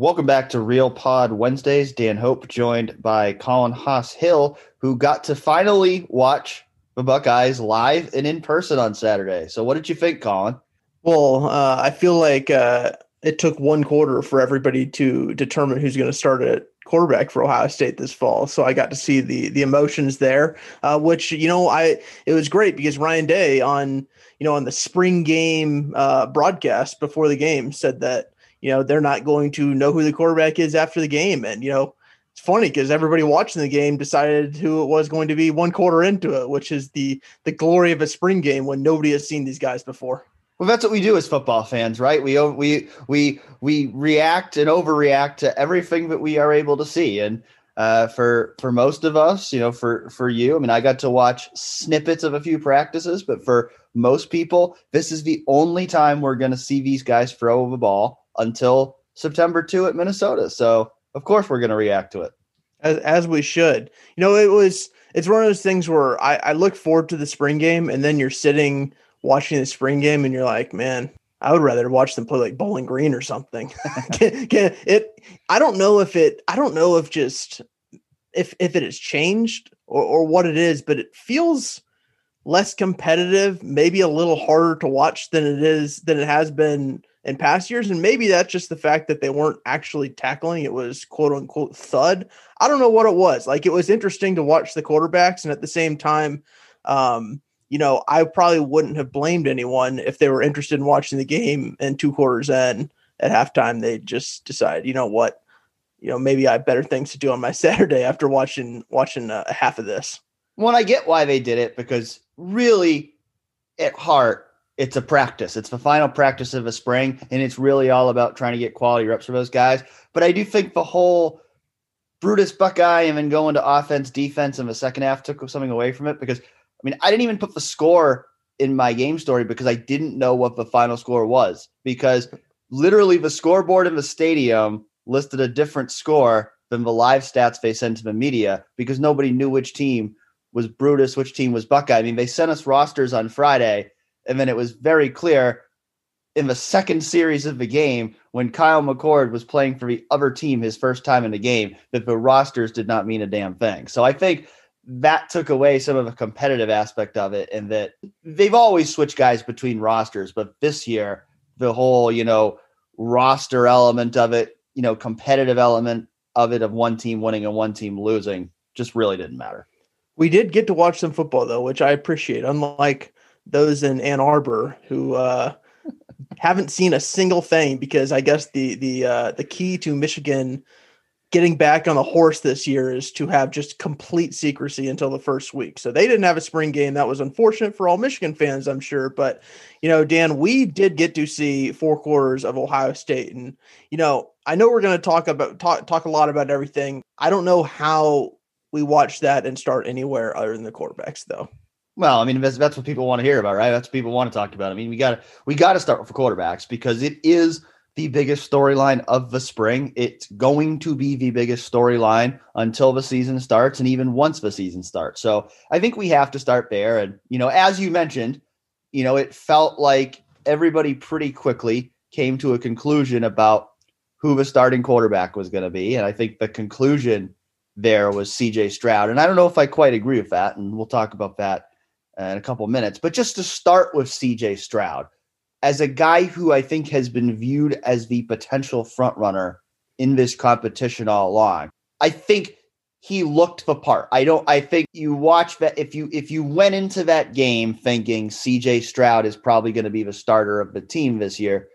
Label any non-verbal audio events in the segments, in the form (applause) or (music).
Welcome back to Real Pod Wednesdays. Dan Hope joined by Colin Hass-Hill, who got to finally watch the Buckeyes live and in person on Saturday. So, what did you think, Colin? Well, uh, I feel like uh, it took one quarter for everybody to determine who's going to start at quarterback for Ohio State this fall. So I got to see the the emotions there, uh, which you know I it was great because Ryan Day on you know on the spring game uh, broadcast before the game said that you know they're not going to know who the quarterback is after the game, and you know it's funny because everybody watching the game decided who it was going to be one quarter into it, which is the the glory of a spring game when nobody has seen these guys before. Well, that's what we do as football fans, right? We we we we react and overreact to everything that we are able to see, and uh, for for most of us, you know, for for you, I mean, I got to watch snippets of a few practices, but for most people, this is the only time we're going to see these guys throw the ball until September two at Minnesota. So, of course, we're going to react to it as as we should. You know, it was it's one of those things where I, I look forward to the spring game, and then you're sitting watching the spring game and you're like, man, I would rather watch them play like Bowling Green or something. (laughs) (laughs) can, can, it, I don't know if it, I don't know if just if if it has changed or, or what it is, but it feels less competitive, maybe a little harder to watch than it is than it has been in past years. And maybe that's just the fact that they weren't actually tackling. It was quote unquote thud. I don't know what it was. Like it was interesting to watch the quarterbacks and at the same time, um, you know, I probably wouldn't have blamed anyone if they were interested in watching the game and two quarters in at halftime, they just decide, you know what, you know, maybe I have better things to do on my (laughs) Saturday after watching watching uh, half of this. Well, I get why they did it because really, at heart, it's a practice. It's the final practice of a spring, and it's really all about trying to get quality reps for those guys. But I do think the whole Brutus Buckeye and then going to offense, defense in the second half took something away from it because I mean, I didn't even put the score in my game story because I didn't know what the final score was because literally the scoreboard in the stadium listed a different score than the live stats they sent to the media because nobody knew which team was Brutus, which team was Buckeye. I mean, they sent us rosters on Friday, and then it was very clear in the second series of the game when Kyle McCord was playing for the other team his first time in the game that the rosters did not mean a damn thing. So I think that took away some of the competitive aspect of it and that they've always switched guys between rosters but this year the whole you know roster element of it you know competitive element of it of one team winning and one team losing just really didn't matter we did get to watch some football though which i appreciate unlike those in ann arbor who uh haven't seen a single thing because i guess the the uh the key to michigan getting back on the horse this year is to have just complete secrecy until the first week. So they didn't have a spring game. That was unfortunate for all Michigan fans, I'm sure. But, you know, Dan, we did get to see four quarters of Ohio State. And, you know, I know we're going to talk about talk talk a lot about everything. I don't know how we watch that and start anywhere other than the quarterbacks though. Well, I mean, that's, that's what people want to hear about, right? That's what people want to talk about. I mean, we got we got to start with quarterbacks because it is – the biggest storyline of the spring. It's going to be the biggest storyline until the season starts and even once the season starts. So I think we have to start there. And, you know, as you mentioned, you know, it felt like everybody pretty quickly came to a conclusion about who the starting quarterback was going to be. And I think the conclusion there was CJ Stroud. And I don't know if I quite agree with that. And we'll talk about that in a couple minutes. But just to start with CJ Stroud, as a guy who I think has been viewed as the potential frontrunner in this competition all along, I think he looked the part. I don't I think you watch that if you if you went into that game thinking CJ Stroud is probably going to be the starter of the team this year,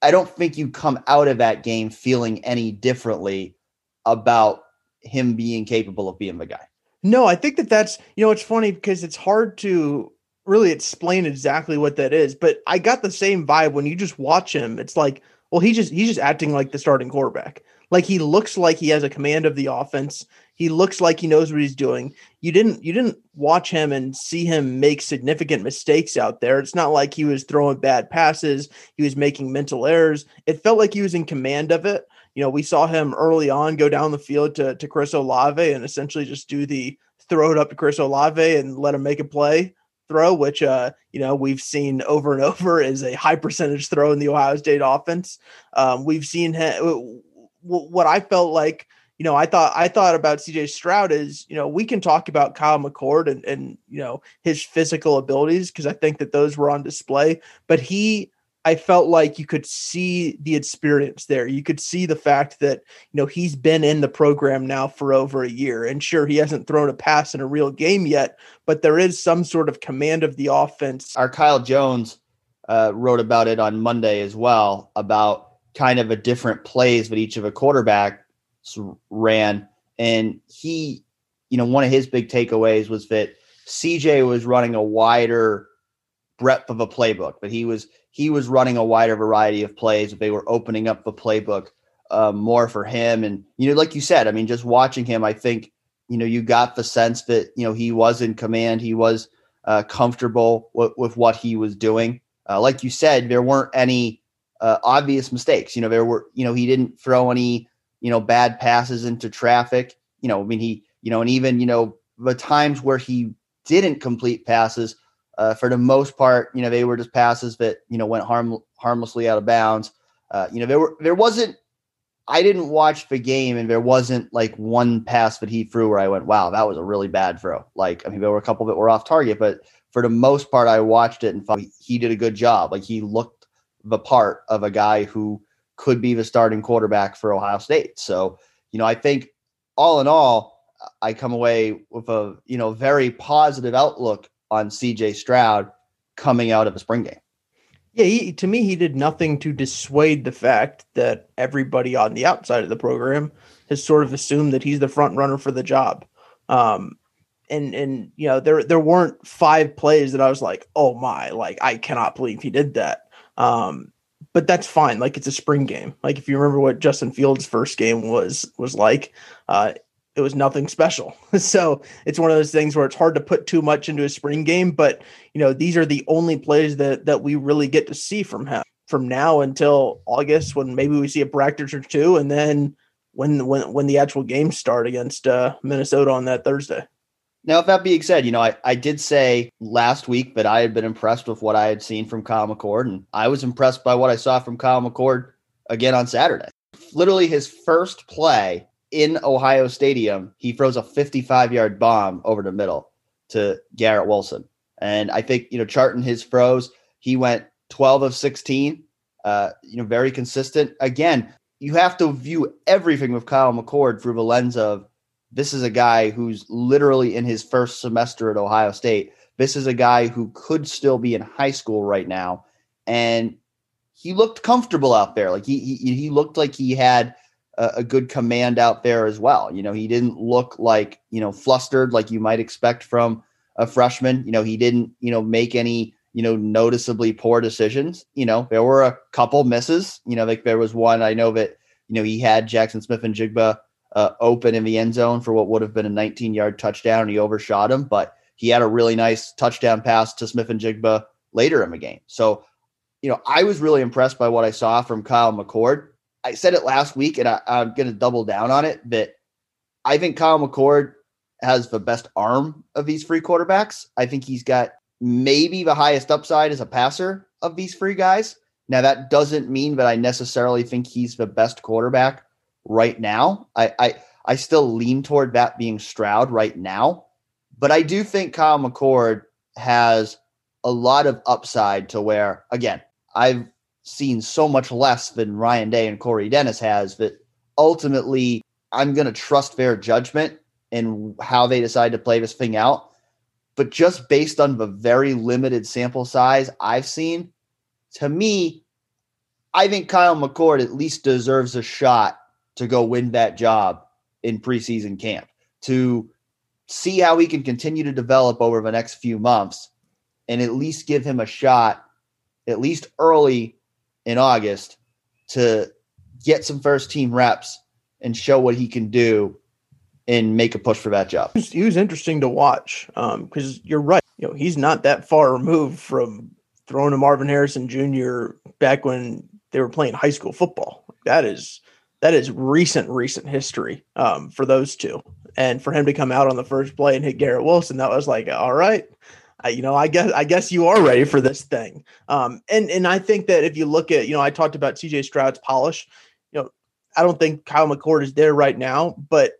I don't think you come out of that game feeling any differently about him being capable of being the guy. No, I think that that's you know it's funny because it's hard to really explain exactly what that is, but I got the same vibe when you just watch him. It's like, well, he just he's just acting like the starting quarterback. Like he looks like he has a command of the offense. He looks like he knows what he's doing. You didn't you didn't watch him and see him make significant mistakes out there. It's not like he was throwing bad passes, he was making mental errors. It felt like he was in command of it. You know, we saw him early on go down the field to, to Chris Olave and essentially just do the throw it up to Chris Olave and let him make a play throw, which uh, you know we've seen over and (laughs) over is a high percentage throw in the Ohio State offense. Um, we've seen him, what I felt like, you know, I thought I thought about CJ Stroud is, you know, we can talk about Kyle McCord and and you know his physical abilities because I think that those were on display, but he I felt like you could see the experience there. You could see the fact that, you know, he's been in the program now for over a year. And sure, he hasn't thrown a pass in a real game yet, but there is some sort of command of the offense. Our Kyle Jones uh, wrote about it on Monday as well about kind of a different plays that each of a quarterback ran. And he, you know, one of his big takeaways was that CJ was running a wider breadth of a playbook, but he was he was running a wider variety of plays. They were opening up the playbook uh, more for him, and you know, like you said, I mean, just watching him, I think you know you got the sense that you know he was in command, he was uh, comfortable w- with what he was doing. Uh, like you said, there weren't any uh, obvious mistakes. You know, there were you know he didn't throw any you know bad passes into traffic. You know, I mean he you know, and even you know the times where he didn't complete passes uh, for the most part, you know, they were just passes that you know went harm harmlessly out of bounds. Uh, you know, there were there wasn't. I didn't watch the game, and there wasn't like one pass that he threw where I went, "Wow, that was a really bad throw." Like, I mean, there were a couple that were off target, but for the most part, I watched it and thought he did a good job. Like, he looked the part of a guy who could be the starting quarterback for Ohio State. So, you know, I think all in all, I come away with a you know very positive outlook on CJ Stroud coming out of a spring game. Yeah, he, to me, he did nothing to dissuade the fact that everybody on the outside of the program has sort of assumed that he's the front runner for the job. Um, and and you know there there weren't five plays that I was like, oh my, like I cannot believe he did that. Um, but that's fine. Like it's a spring game. Like if you remember what Justin Fields' first game was was like, uh, it was nothing special. (laughs) so it's one of those things where it's hard to put too much into a spring game, but you know, these are the only plays that that we really get to see from him from now until August when maybe we see a practice or two and then when when when the actual games start against uh, Minnesota on that Thursday. Now, if that being said, you know, I, I did say last week that I had been impressed with what I had seen from Kyle McCord, and I was impressed by what I saw from Kyle McCord again on Saturday. Literally his first play in Ohio Stadium, he throws a 55 yard bomb over the middle to Garrett Wilson. And I think, you know, charting his throws, he went 12 of 16, uh, you know, very consistent. Again, you have to view everything with Kyle McCord through the lens of this is a guy who's literally in his first semester at Ohio State. This is a guy who could still be in high school right now. And he looked comfortable out there. Like he, he, he looked like he had a, a good command out there as well. You know, he didn't look like, you know, flustered like you might expect from a freshman. You know, he didn't, you know, make any, you know, noticeably poor decisions. You know, there were a couple misses. You know, like there was one I know that, you know, he had Jackson Smith-Njigba uh, open in the end zone for what would have been a 19 yard touchdown. And he overshot him, but he had a really nice touchdown pass to Smith-Njigba later in the game. So, you know, I was really impressed by what I saw from Kyle McCord. I said it last week, and I, am going to double down on it. That I think Kyle McCord has the best arm of these free quarterbacks. I think he's got maybe the highest upside as a passer of these free guys. Now that doesn't mean that I necessarily think he's the best quarterback right now. I I, I still lean toward that being Stroud right now, but I do think Kyle McCord has a lot of upside to where again I've seen so much less than Ryan Day and Corey Dennis has that ultimately I'm going to trust their judgment and how they decide to play this thing out. But just based on the very limited sample size I've seen, to me, I think Kyle McCord at least deserves a shot to go win that job in preseason camp to see how he can continue to develop over the next few months and at least give him a shot, at least early in August to get some first team reps and show what he can do and make a push for that job. He was interesting to watch because um, you're right. You know, he's not that far removed from throwing to Marvin Harrison Jr. back when they were playing high school football. That is that is recent, recent history um, for those two. And for him to come out on the first play and hit Garrett Wilson, that was like, all right, You know, I guess I guess you are ready for this thing. Um, and and I think that if you look at, you know, I talked about CJ Stroud's polish. You know, I don't think Kyle McCord is there right now, but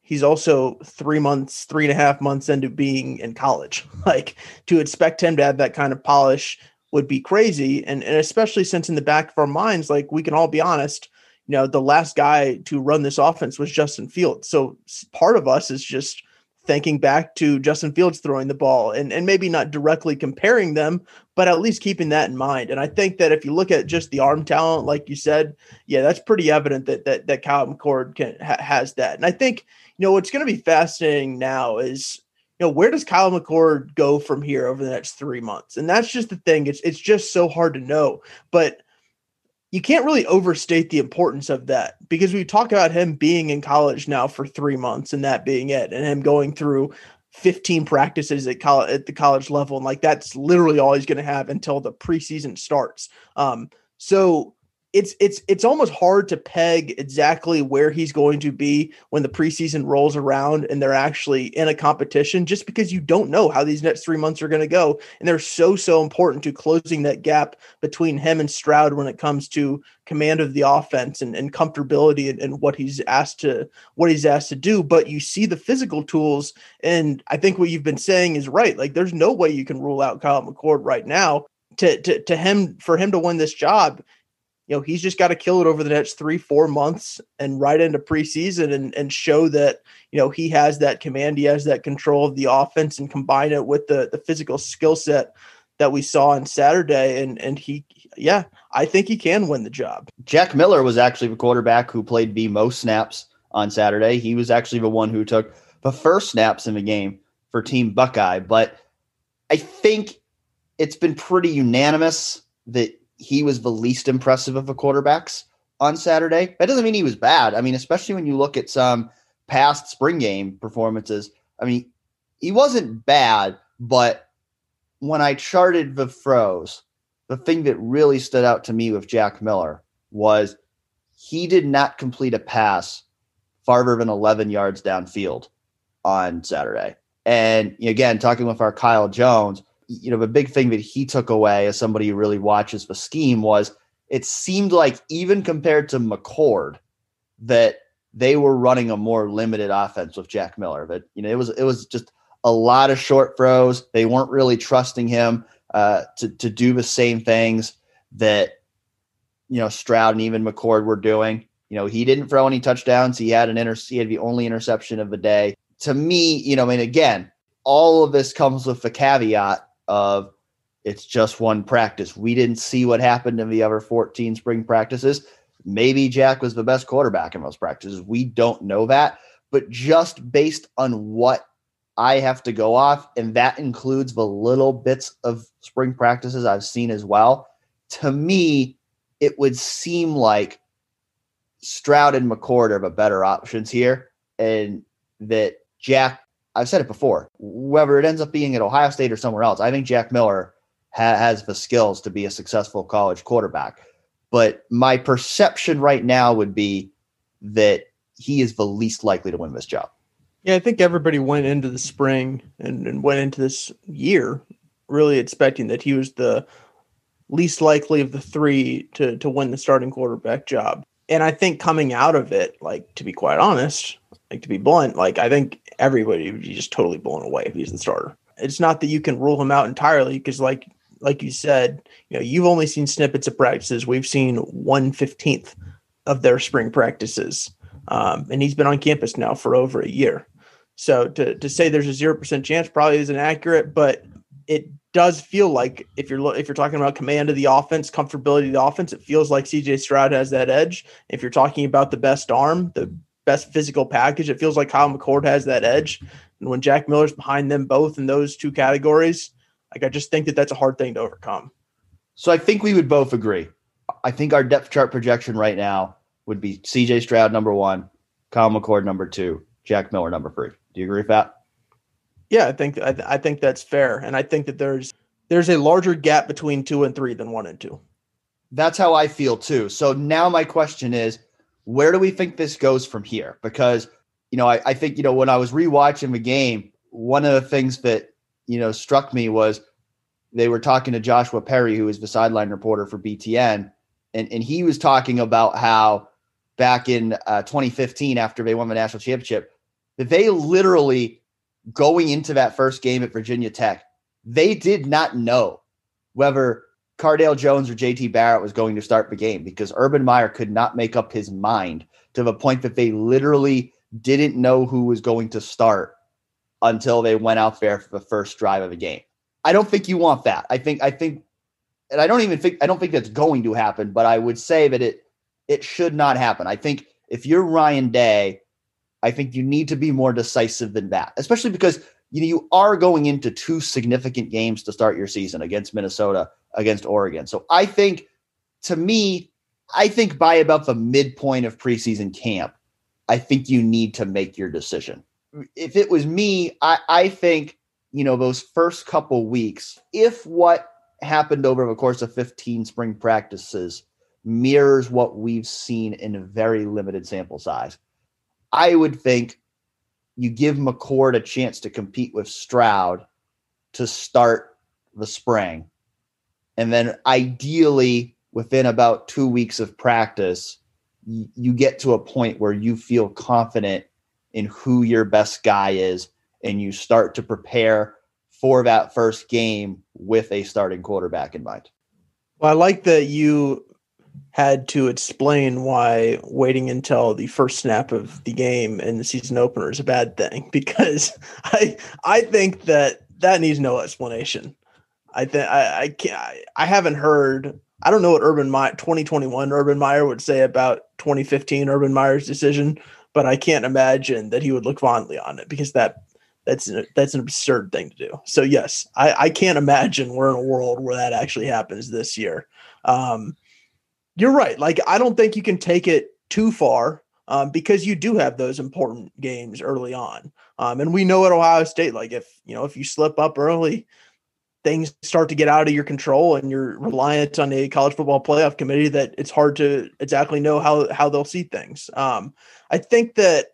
he's also three months, three and a half months into being in college. (laughs) Like to expect him to have that kind of polish would be crazy. And, and especially since in the back of our minds, like we can all be honest, you know, the last guy to run this offense was Justin Fields. So part of us is just thinking back to Justin Fields throwing the ball and, and maybe not directly comparing them, but at least keeping that in mind. And I think that if you look at just the arm talent, like you said, yeah, that's pretty evident that that that Kyle McCord can ha- has that. And I think you know what's going to be fascinating now is you know where does Kyle McCord go from here over the next three months? And that's just the thing. It's it's just so hard to know, but you can't really overstate the importance of that because we talk about him being in college now for three months and that being it, and him going through 15 practices at college at the college level, and like that's literally all he's going to have until the preseason starts. Um, so it's it's it's almost hard to peg exactly where he's going to be when the preseason rolls around and they're actually in a competition just because you don't know how these next 3 months are going to go. And they're so so important to closing that gap between him and Stroud when it comes to command of the offense and, and comfortability and, and what he's asked to what he's asked to do. But you see the physical tools and I think what you've been saying is right. Like there's no way you can rule out Kyle McCord right now. To, to, to him for him to win this job you know, he's just got to kill it over the next three, four months and right into preseason and, and show that, you know, he has that command, he has that control of the offense and combine it with the the physical skill set that we saw on Saturday. And and he yeah, I think he can win the job. Jack Miller was actually the quarterback who played the most snaps on Saturday. He was actually the one who took the first snaps in the game for Team Buckeye. But I think it's been pretty unanimous that he was the least impressive of the quarterbacks on Saturday. That doesn't mean he was bad. I mean, especially when you look at some past spring game performances. I mean, he wasn't bad, but when I charted the throws, the thing that really stood out to me with Jack Miller was he did not complete a pass farther than 11 yards downfield on Saturday. And again, talking with our Kyle Jones, you know, the big thing that he took away as somebody who really watches the scheme was it seemed like even compared to McCord, that they were running a more limited offense with Jack Miller. But you know, it was it was just a lot of short throws. They weren't really trusting him uh, to to do the same things that you know Stroud and even McCord were doing. You know, he didn't throw any touchdowns. He had an inter- he had the only interception of the day. To me, you know, I mean, again, all of this comes with the caveat of it's just one practice. We didn't see what happened in the other 14 spring practices. Maybe Jack was the best quarterback in those practices. We don't know that. But just based on what I have to go off, and that includes the little bits of spring practices I've seen as well, to me, it would seem like Stroud and McCord are the better options here, and that Jack I've said it before. Whether it ends up being at Ohio State or somewhere else, I think Jack Miller ha- has the skills to be a successful college quarterback. But my perception right now would be that he is the least likely to win this job. Yeah, I think everybody went into the spring and, and went into this year really expecting that he was the least likely of the three to to win the starting quarterback job. And I think coming out of it, like to be quite honest, like to be blunt, like I think everybody would be just totally blown away if he's the starter. It's not that you can rule him out entirely because, like like you said, you know you've only seen snippets of practices. We've seen one fifteenth of their spring practices, um, and he's been on campus now for over a year. So to to say there's a zero percent chance probably isn't accurate, but it does feel like if you're if you're talking about command of the offense, comfortability of the offense, it feels like CJ Stroud has that edge. If you're talking about the best arm, the best physical package. It feels like Kyle McCord has that edge. And when Jack Miller's behind them both in those two categories, like I just think that that's a hard thing to overcome. So I think we would both agree. I think our depth chart projection right now would be CJ Stroud number one, Kyle McCord number two, Jack Miller number three. Do you agree with that? Yeah, I think I, I think that's fair, and I think that there's there's a larger gap between two and three than one and two. That's how I feel too. So now my question is, where do we think this goes from here? Because, you know, I, I think, you know, when I was rewatching the game, one of the things that, you know, struck me was they were talking to Joshua Perry, who is the sideline reporter for BTN, and, and he was talking about how back in uh, 2015 after they won the national championship. That they literally going into that first game at Virginia Tech, they did not know whether Cardale Jones or JT Barrett was going to start the game because Urban Meyer could not make up his mind to the point that they literally didn't know who was going to start until they went out there for the first drive of the game. I don't think you want that. I think I think and I don't even think I don't think that's going to happen, but I would say that it it should not happen. I think if you're Ryan Day, I think you need to be more decisive than that, especially because you know you are going into two significant games to start your season against Minnesota, against Oregon. So I think to me, I think by about the midpoint of preseason camp, I think you need to make your decision. If it was me, I, I think, you know, those first couple weeks, if what happened over the course of 15 spring practices mirrors what we've seen in a very limited sample size, I would think you give McCord a chance to compete with Stroud to start the spring. And then ideally, within about two weeks of practice, you get to a point where you feel confident in who your best guy is and you start to prepare for that first game with a starting quarterback in mind. Well, I like that you had to explain why waiting until the first snap of the game in the season opener is a bad thing (laughs) because I I think that that needs no explanation. I think I I can't I, I haven't heard I don't know what Urban Meyer 2021 Urban Meyer would say about 2015 Urban Meyer's decision, but I can't imagine that he would look fondly on it because that that's an, that's an absurd thing to do. So yes, I, I can't imagine we're in a world where that actually happens this year. Um, you're right. Like I don't think you can take it too far um, because you do have those important games early on, um, and we know at Ohio State, like if you know if you slip up early, things start to get out of your control and you're reliant on a college football playoff committee that it's hard to exactly know how how they'll see things. Um, I think that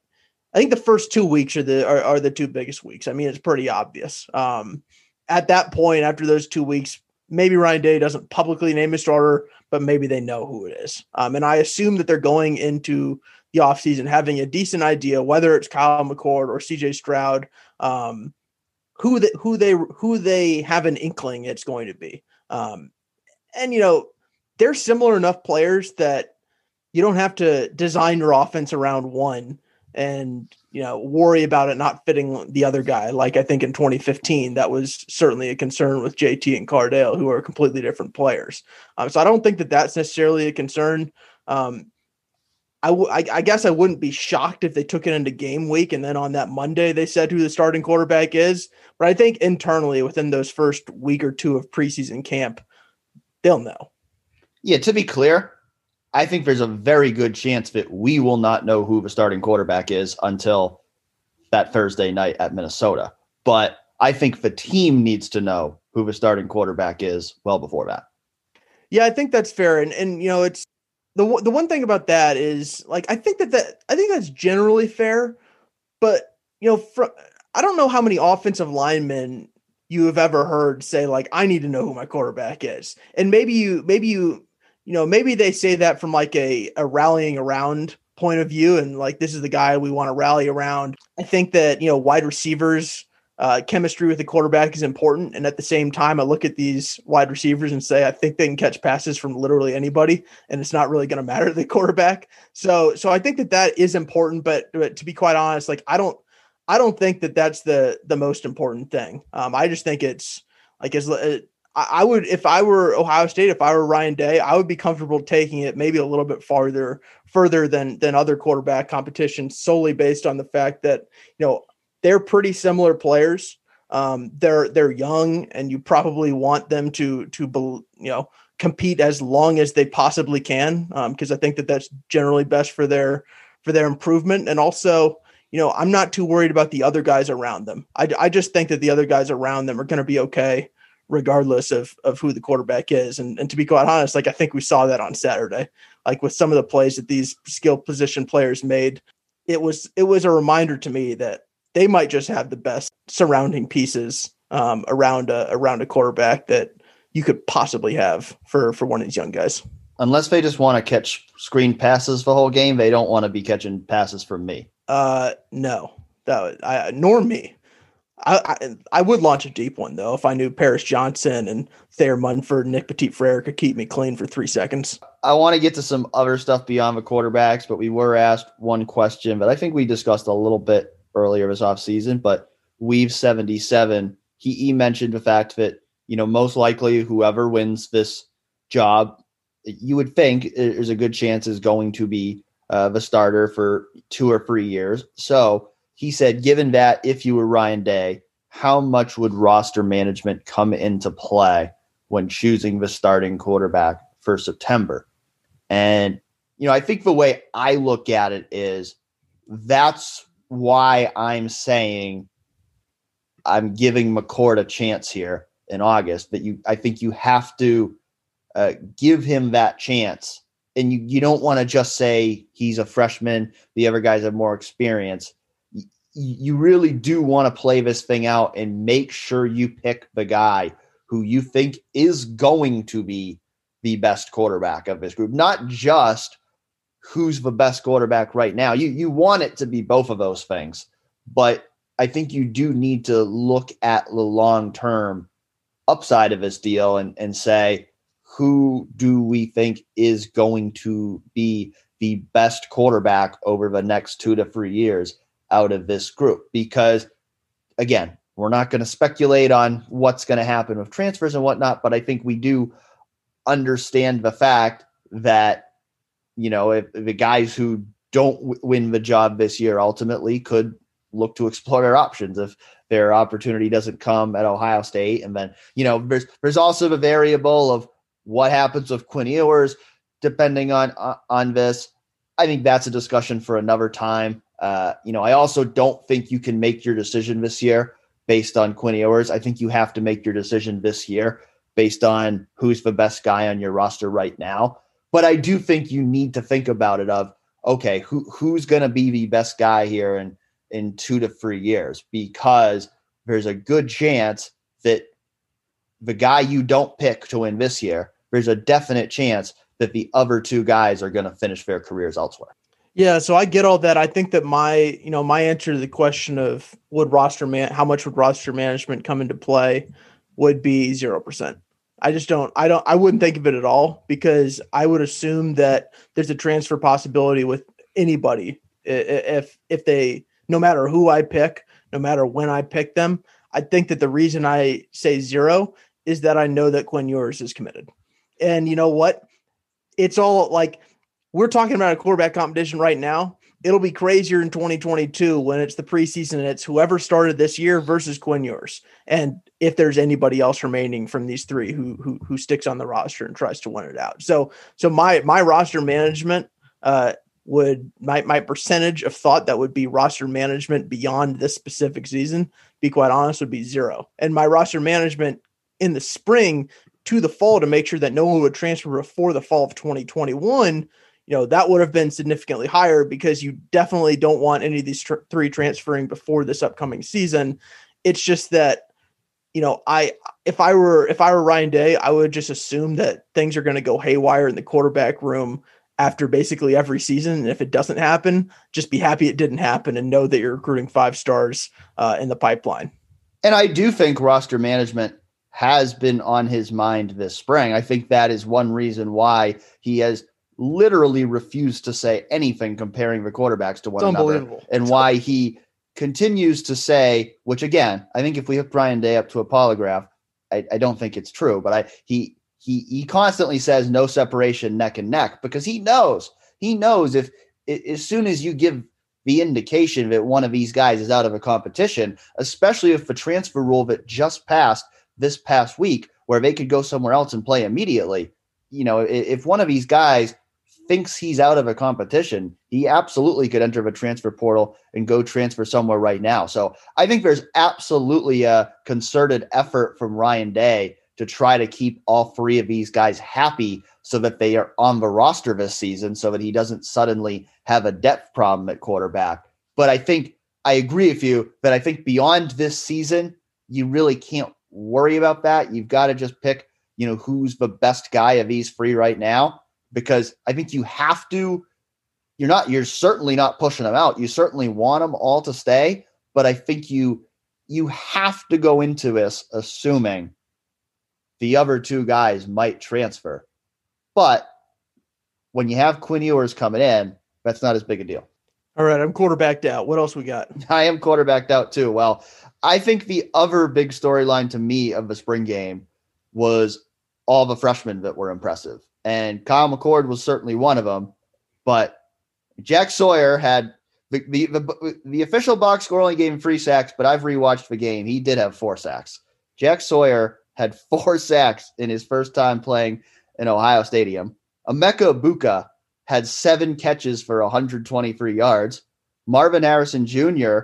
I think the first two weeks are the are, are the two biggest weeks. I mean, it's pretty obvious. Um, at that point, after those two weeks, maybe Ryan Day doesn't publicly name a starter, but maybe they know who it is. Um, and I assume that they're going into the offseason having a decent idea whether it's Kyle McCord or CJ Stroud. Um, who they, who they who they have an inkling it's going to be. Um, and you know, they're similar enough players that you don't have to design your offense around one and you know worry about it not fitting the other guy. Like I think in 2015, that was certainly a concern with JT and Cardale, who are completely different players. Um, so I don't think that that's necessarily a concern. Um, I, w- I, I guess I wouldn't be shocked if they took it into game week and then on that Monday they said who the starting quarterback is. But I think internally within those first week or two of preseason camp, they'll know. Yeah, to be clear, I think there's a very good chance that we will not know who the starting quarterback is until that Thursday night at Minnesota. But I think the team needs to know who the starting quarterback is well before that. Yeah, I think that's fair. And and you know, it's the the one thing about that is like I think that that I think that's generally fair, but you know, fr- I don't know how many offensive linemen you have ever heard say like I need to know who my quarterback is, and maybe you maybe you you know maybe they say that from like a a rallying around point of view, and like this is the guy we want to rally around. I think that you know wide receivers uh, chemistry with the quarterback is important. And at the same time, I look at these wide receivers and say, I think they can catch passes from literally anybody, and it's not really going to matter the (laughs) quarterback. So, so I think that that is important. But, but, to be quite honest, like I don't, I don't think that that's the the most important thing. Um, I just think it's like as uh, I would, if I were Ohio State, if I were Ryan Day, I would be comfortable taking it maybe a little bit farther, further than than other quarterback competitions, solely based on the fact that you know they're pretty similar players. Um, they're they're young, and you probably want them to to you know compete as long as they possibly can because um, I think that that's generally best for their for their improvement. And also, you know, I'm not too worried about the other guys around them. I, I just think that the other guys around them are going to be okay regardless of of who the quarterback is. And and to be quite honest, like I think we saw that on Saturday, like with some of the plays that these skill position players made. It was it was a reminder to me that they might just have the best surrounding pieces um, around a around a quarterback that you could possibly have for for one of these young guys. Unless they just want to catch screen passes the whole game, they don't want to be catching passes from me. Uh, no, that would, I, nor me. I, I, I would launch a deep one though if I knew Paris Johnson and Thayer Munford and Nick Petit Frere could keep me clean for three seconds. I want to get to some other stuff beyond the quarterbacks, but we were asked one question, but I think we discussed a little bit earlier this offseason. But Weave 77, he, he mentioned the fact that, you know, most likely whoever wins this job, you would think there's a good chance is going to be uh, the starter for two or three years. So he said, given that if you were Ryan Day, how much would roster management come into play when choosing the starting quarterback for September? And, you know, I think the way I look at it is that's why I'm saying I'm giving McCord a chance here in August. That you, I think you have to uh, give him that chance, and you you don't want to just say he's a freshman. The other guys have more experience. You, you really do want to play this thing out and make sure you pick the guy who you think is going to be the best quarterback of this group, not just who's the best quarterback right now. You you want it to be both of those things, but I think you do need to look at the long term upside of this deal and and say who do we think is going to be the best quarterback over the next 2 to 3 years out of this group because again we're not going to speculate on what's going to happen with transfers and whatnot but i think we do understand the fact that you know if, the guys who don't w- win the job this year ultimately could look to explore their options if their opportunity doesn't come at Ohio State. And then, you know, there's there's also the variable of what happens with Quinn Ewers depending on on this. I think that's a discussion for another time. Uh, you know, I also don't think you can make your decision this year based on Quinn Ewers. I think you have to make your decision this year based on who's the best guy on your roster right now. But I do think you need to think about it of okay, who who's going to be the best guy here and in two to three years because there's a good chance that the guy you don't pick to win this year, there's a definite chance that the other two guys are going to finish their careers elsewhere. Yeah, so I get all that. I think that my, you know, my answer to the question of would roster man how much would roster management come into play would be 0%. I just don't I don't I wouldn't think of it at all because I would assume that there's a transfer possibility with anybody if if they no matter who I pick, no matter when I pick them. I think that the reason I say zero is that I know that Quinn Ewers is committed. And you know what? It's all like we're talking about a quarterback competition right now. It'll be crazier in 2022 when it's the preseason and it's whoever started this year versus Quinn Ewers. And if there's anybody else remaining from these three who who who sticks on the roster and tries to win it out. So so my my roster management uh would my my percentage of thought that would be roster management beyond this specific season, be quite honest, would be zero. And my roster management in the spring to the fall to make sure that no one would transfer before the fall of 2021 you know that would have been significantly higher because you definitely don't want any of these tr- three transferring before this upcoming season it's just that you know i if i were if i were ryan day i would just assume that things are going to go haywire in the quarterback room after basically every season. And if it doesn't happen, just be happy it didn't happen and know that you're recruiting five stars uh, in the pipeline. And I do think roster management has been on his mind this spring. I think that is one reason why he has literally refused to say anything comparing the quarterbacks to one another and why he continues to say which again i think if we hook ryan day up to a polygraph I, I don't think it's true but i he he he constantly says no separation neck and neck because he knows he knows if as soon as you give the indication that one of these guys is out of a competition, especially if the transfer rule that just passed this past week, where they could go somewhere else and play immediately. You know, if one of these guys thinks he's out of a competition, he absolutely could enter the transfer portal and go transfer somewhere right now. So I think there's absolutely a concerted effort from Ryan Day to try to keep all three of these guys happy so that they are on the roster this season so that he doesn't suddenly have a depth problem at quarterback. But I think I agree with you that I think beyond this season, you really can't worry about that. You've got to just pick, you know, who's the best guy of these three right now. Because I think you have to. You're not. You're certainly not pushing them out. You certainly want them all to stay, but I think you you have to go into this assuming the other two guys might transfer. But when you have Quinn Ewers coming in, that's not as big a deal. All right, I'm quarterbacked out. What else we got? (laughs) I am quarterbacked out too. Well, I think the other big storyline to me of the spring game was all the freshmen that were impressive. And Kyle McCord was certainly one of them. But Jack Sawyer had the, the, the, the official box score only gave him three sacks, but I've rewatched the game. He did have four sacks. Jack Sawyer had (laughs) four sacks in his first time playing in Ohio Stadium. Emeka Egbuka had seven catches for 123 yards. Marvin Harrison Jr.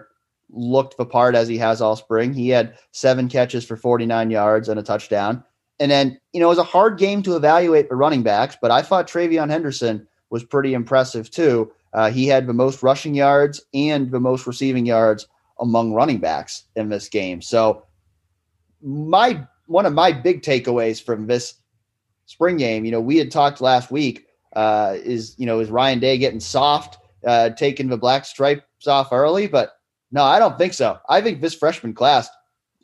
looked the part as he has all spring. He had seven catches for 49 yards and a touchdown. And then, you know, it was a hard game to evaluate the running backs, but I thought TreVeyon Henderson was pretty impressive too. Uh, he had the most rushing yards and the most receiving yards among running backs in this game. So, my one of my big takeaways from this spring game, you know, we had talked last week, uh, is you know, is Ryan Day getting soft, uh, taking the black stripes off early? But no, I don't think so. I think this freshman class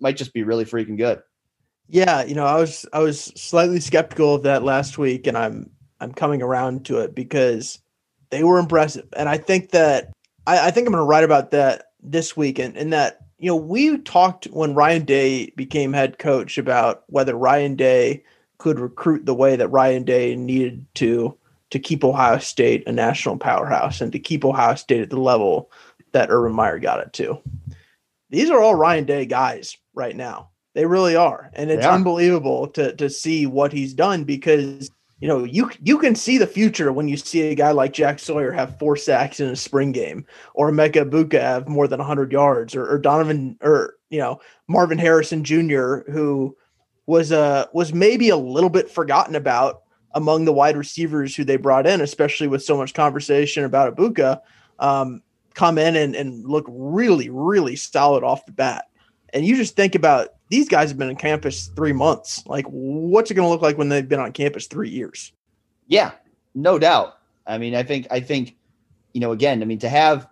might just be really freaking good. Yeah, you know, I was I was slightly skeptical of that last week, and I'm I'm coming around to it because they were impressive. And I think that I, I think I'm going to write about that this week. And, and that, you know, we talked when Ryan Day became head coach about whether Ryan Day could recruit the way that Ryan Day needed to to keep Ohio State a national powerhouse and to keep Ohio State at the level that Urban Meyer got it to. These are all Ryan Day guys right now. They really are. And it's unbelievable to to see what he's done because you know, you you can see the future when you see a guy like Jack Sawyer have four sacks in a spring game, or Emeka Egbuka have more than 100 yards, or, or Donovan, or you know Marvin Harrison Jr., who was uh was maybe a little bit forgotten about among the wide receivers who they brought in, especially with so much conversation about Egbuka, um, come in and, and look really really solid off the bat. And you just think about these guys have been on campus three months. Like, what's it going to look like when they've been on campus three years? Yeah, no doubt. I mean, I think, I think, you know, again, I mean, to have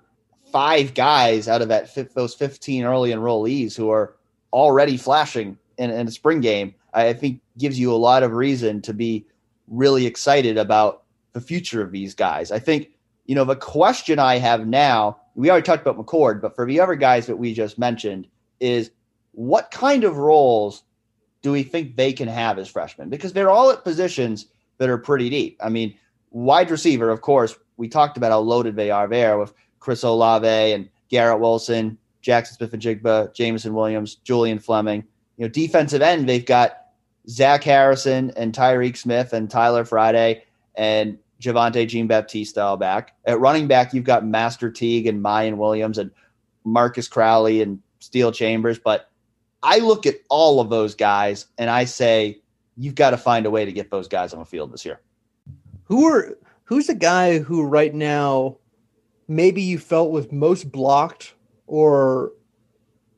five guys out of that those 15 early enrollees who are already flashing in, in a spring game, I think gives you a lot of reason to be really excited about the future of these guys. I think, you know, the question I have now, we already talked about McCord, but for the other guys that we just mentioned, is what kind of roles do we think they can have as freshmen? Because they're all at positions that are pretty deep. I mean, wide receiver, of course, we talked about how loaded they are there with Chris Olave and Garrett Wilson, Jackson Smith-Njigba, Jameson Williams, Julian Fleming. You know, defensive end, they've got Zach Harrison and Tyreke Smith and Tyler Friday and Javontae Jean Baptiste all back. At running back, you've got Master Teague and Miyan Williams and Marcus Crowley and Steele Chambers. But I look at all of those guys and I say, you've got to find a way to get those guys on the field this year. Who are who's the guy who right now maybe you felt was most blocked or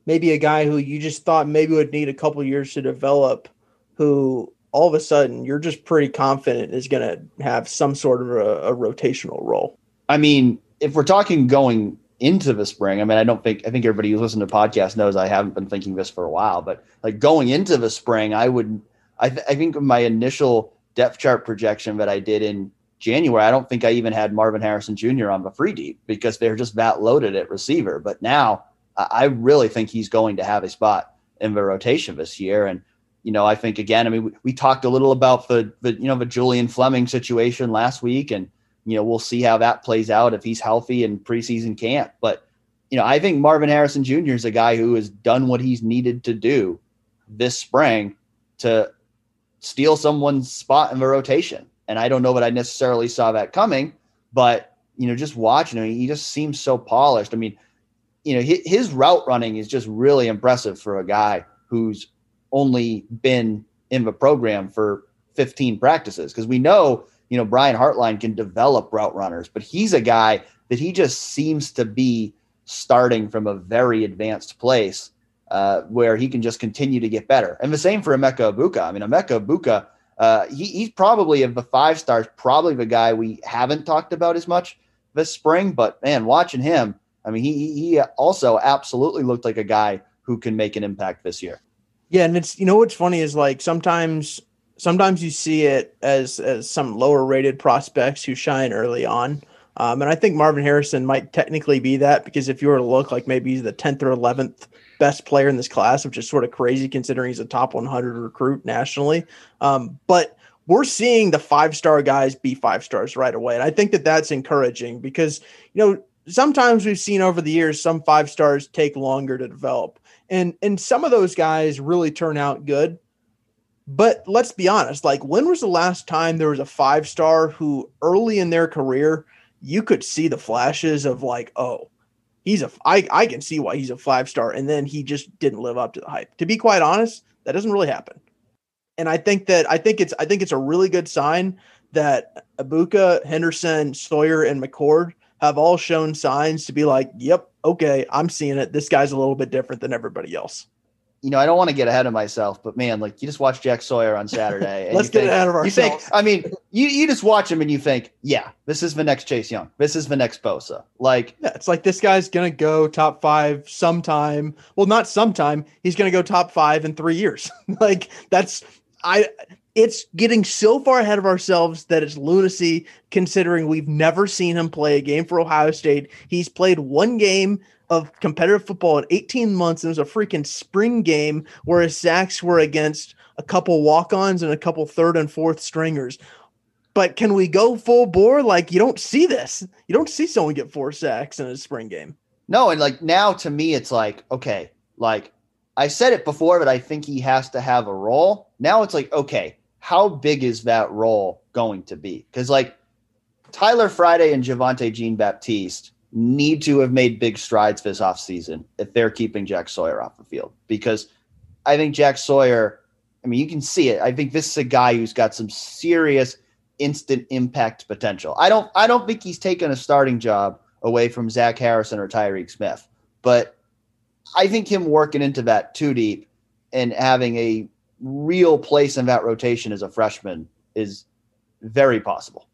maybe a guy who you just thought maybe would need a couple years to develop who all of a sudden you're just pretty confident is going to have some sort of a, a rotational role. I mean, if we're talking going into the spring. I mean, I don't think I think everybody who's listening to podcasts knows I haven't been thinking this for a while, but like going into the spring, I would I, th- I think my initial depth chart projection that I did in January, I don't think I even had Marvin Harrison Jr. on the free deep because they're just that loaded at receiver. But now I really think he's going to have a spot in the rotation this year. And you know, I think again, I mean, we, we talked a little about the the you know the Julian Fleming situation last week, and you know, we'll see how that plays out if he's healthy in preseason camp. But, you know, I think Marvin Harrison Jr. is a guy who has done what he's needed to do this spring to steal someone's spot in the rotation. And I don't know that I necessarily saw that coming, but, you know, just watching him, he just seems so polished. I mean, you know, his route running is just really impressive for a guy who's only been in the program for 15 practices because we know you know, Brian Hartline can develop route runners, but he's a guy that he just seems to be starting from a very advanced place uh, where he can just continue to get better. And the same for Emeka Egbuka. I mean, Emeka Egbuka, Uh, he, he's probably of the five stars, probably the guy we haven't talked about as much this spring. But man, watching him, I mean, he he also absolutely looked like a guy who can make an impact this year. Yeah, and it's you know what's funny is like sometimes sometimes you see it as as some lower rated prospects who shine early on. Um, and I think Marvin Harrison might technically be that because if you were to look like maybe he's the 10th or 11th best player in this class, which is sort of crazy considering he's a top 100 recruit nationally. Um, but we're seeing the five star guys be five stars right away. And I think that that's encouraging because, you know, sometimes we've seen over the years some five stars take longer to develop. And, and some of those guys really turn out good. But let's be honest, like when was the last time there was a five star who early in their career you could see the flashes of like, oh, he's a I, I can see why he's a five star, and then he just didn't live up to the hype. To be quite honest, that doesn't really happen. And I think that I think it's I think it's a really good sign that Egbuka, Henderson, Sawyer, and McCord have all shown signs to be like, yep, okay, I'm seeing it. This guy's a little bit different than everybody else you know, I don't want to get ahead of myself, but man, like you just watch Jack Sawyer on Saturday. (laughs) Let's get think, ahead of ourselves. You think, I mean, you, you just watch him and you think, yeah, this is the next Chase Young. This is the next Bosa. Like, yeah, it's like this guy's gonna go top five sometime. Well, not sometime. He's gonna go top five in three years. (laughs) like that's I. It's getting so far ahead of ourselves that it's lunacy considering we've never seen him play a game for Ohio State. He's played one game of competitive football in 18 months. And it was a freaking spring game where his sacks were against a couple walk-ons and a couple third and fourth stringers. But can we go full bore? Like you don't see this. You don't see someone get four sacks in a spring game. No, and like now to me, it's like, okay, like I said it before, but I think he has to have a role. Now it's like, okay, how big is that role going to be? Because like Tyler Friday and Javontae Jean Baptiste need to have made big strides this offseason if they're keeping Jack Sawyer off the field. Because I think Jack Sawyer, I mean, you can see it. I think this is a guy who's got some serious instant impact potential. I don't I don't think he's taken a starting job away from Zach Harrison or Tyreke Smith. But I think him working into that too deep and having a real place in that rotation as a freshman is very possible.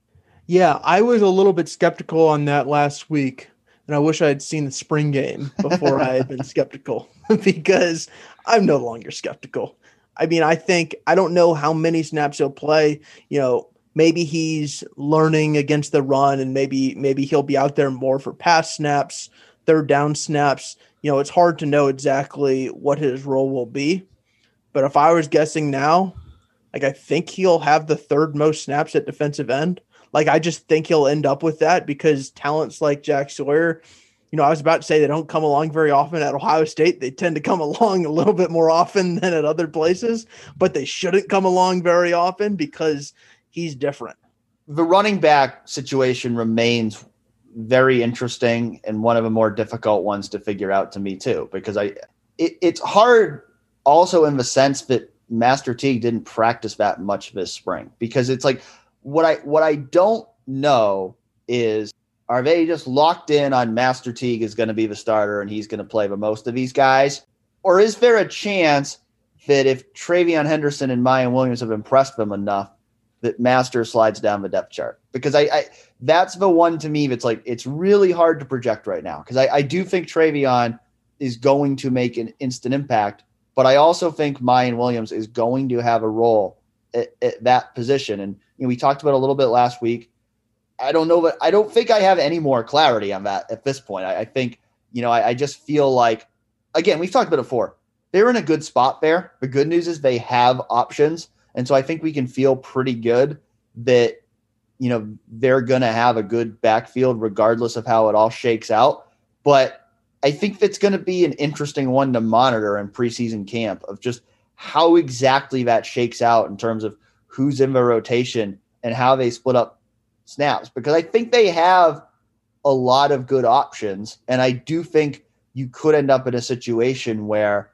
Yeah, I was a little bit skeptical on that last week, and I wish I had seen the spring game before I had been (laughs) skeptical (laughs) because I'm no longer skeptical. I mean, I think I don't know how many snaps he'll play. You know, maybe he's learning against the run, and maybe maybe he'll be out there more for pass snaps, third down snaps. You know, it's hard to know exactly what his role will be. But if I was guessing now, like I think he'll have the third most snaps at defensive end. Like I just think he'll end up with that because talents like Jack Sawyer, you know, I was about to say they don't come along very often at Ohio State. They tend to come (laughs) along a little bit more often than at other places, but they shouldn't come along very often because he's different. The running back situation remains very interesting and one of the more difficult ones to figure out to me too because I it, it's hard also in the sense that Master Teague didn't practice that much this spring because it's like what I what I don't know is are they just locked in on Master Teague is going to be the starter and he's going to play the most of these guys? Or is there a chance that if TreVeyon Henderson and Miyan Williams have impressed them enough, that Master slides down the depth chart? Because I, I that's the one to me that's like it's really hard to project right now. Because I, I do think TreVeyon is going to make an instant impact, but I also think Miyan Williams is going to have a role at, at that position. And you know, we talked about a little bit last week. I don't know, but I don't think I have any more clarity on that at this point. I, I think, you know, I, I, just feel like, again, we've talked about it before. They're in a good spot there. The good news is they have options. And so I think we can feel pretty good that, you know, they're going to have a good backfield regardless of how it all shakes out. But I think that's going to be an interesting one to monitor in preseason camp of just how exactly that shakes out in terms of who's in the rotation and how they split up snaps because I think they have a lot of good options. And I do think you could end up in a situation where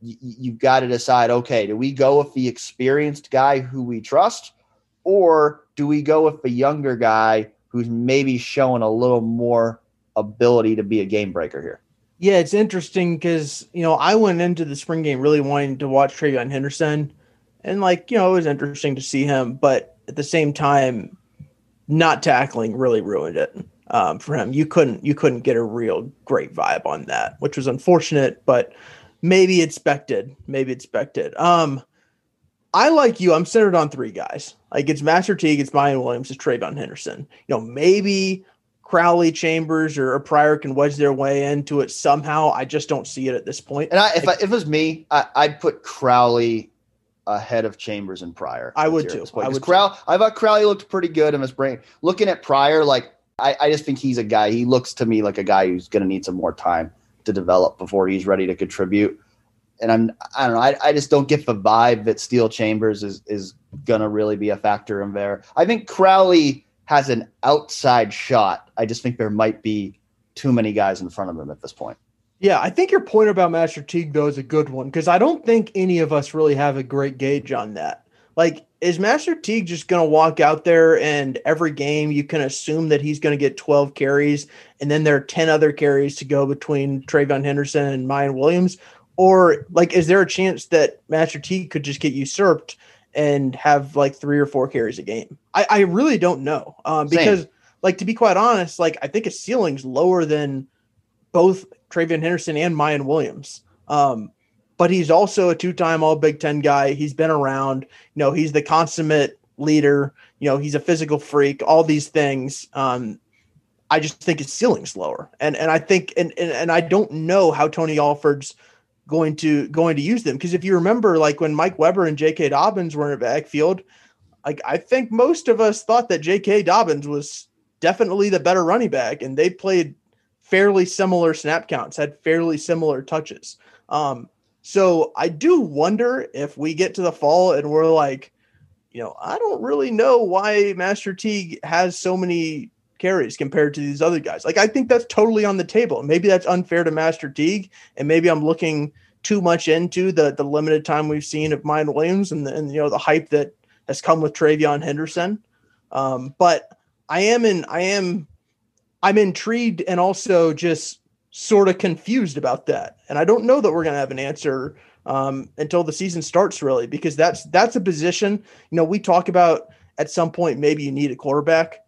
y- you've got to decide okay, do we go with the experienced guy who we trust, or do we go with the younger guy who's maybe showing a little more ability to be a game breaker here? Yeah, it's interesting because you know I went into the spring game really wanting to watch TreVeyon Henderson And like, you know, it was interesting to see him, but at the same time, not tackling really ruined it um, for him. You couldn't you couldn't get a real great vibe on that, which was unfortunate, but maybe expected. Maybe expected. Um, I like you. I'm centered on three guys. Like it's Master Teague, it's Miyan Williams, it's TreVeyon Henderson. You know, maybe Crowley Chambers or, a Pryor can wedge their way into it somehow. I just don't see it at this point. And I, if, I, if it was me, I, would put Crowley ahead of Chambers and Pryor. I would too. I would Crow, I thought Crowley looked pretty good in his brain. Looking at Pryor, like I, I just think he's a guy. He looks to me like a guy who's going to need some more time to develop before he's ready to contribute. And I'm I don't know. I, I just don't get the vibe that Steele Chambers is is going to really be a factor in there. I think Crowley has an outside shot. I just think there might be too many guys in front of him at this point. Yeah, I think your point about Master Teague though is a good one because I don't think any of us really have a great gauge on that. Like, is Master Teague just going to walk out there and every game you can assume that he's going to get 12 carries and then there are 10 other carries to go between TreVeyon Henderson and Miyan Williams? Or, like, is there a chance that Master Teague could just get usurped and have like three or four carries a game? I, I really don't know. Um, because, Same. like, to be quite honest, like, I think his ceiling's lower than both TreVeyon Henderson and Miyan Williams. Um, but he's also a two-time All Big Ten guy. He's been around. You know, he's the consummate leader. You know, he's a physical freak. All these things. Um, I just think his ceiling's lower, and and I think and and, and I don't know how Tony Alford's going to going to use them because if you remember, like when Mike Weber and J.K. Dobbins were in the backfield, like I think most of us thought that J.K. Dobbins was definitely the better running back, and they played fairly similar snap counts, had fairly similar touches. Um, so I do wonder if we get to the fall and we're like, you know, I don't really know why Master Teague has so many carries compared to these other guys. Like I think that's totally on the table. Maybe that's unfair to Master Teague, and maybe I'm looking too much into the the limited time we've seen of Miyan Williams and, the, and you know the hype that has come with TreVeyon Henderson. Um, but I am in I am I'm intrigued and also just sort of confused about that. And I don't know that we're going to have an answer um, until the season starts, really, because that's that's a position. You know, we talk about at some point maybe you need a quarterback.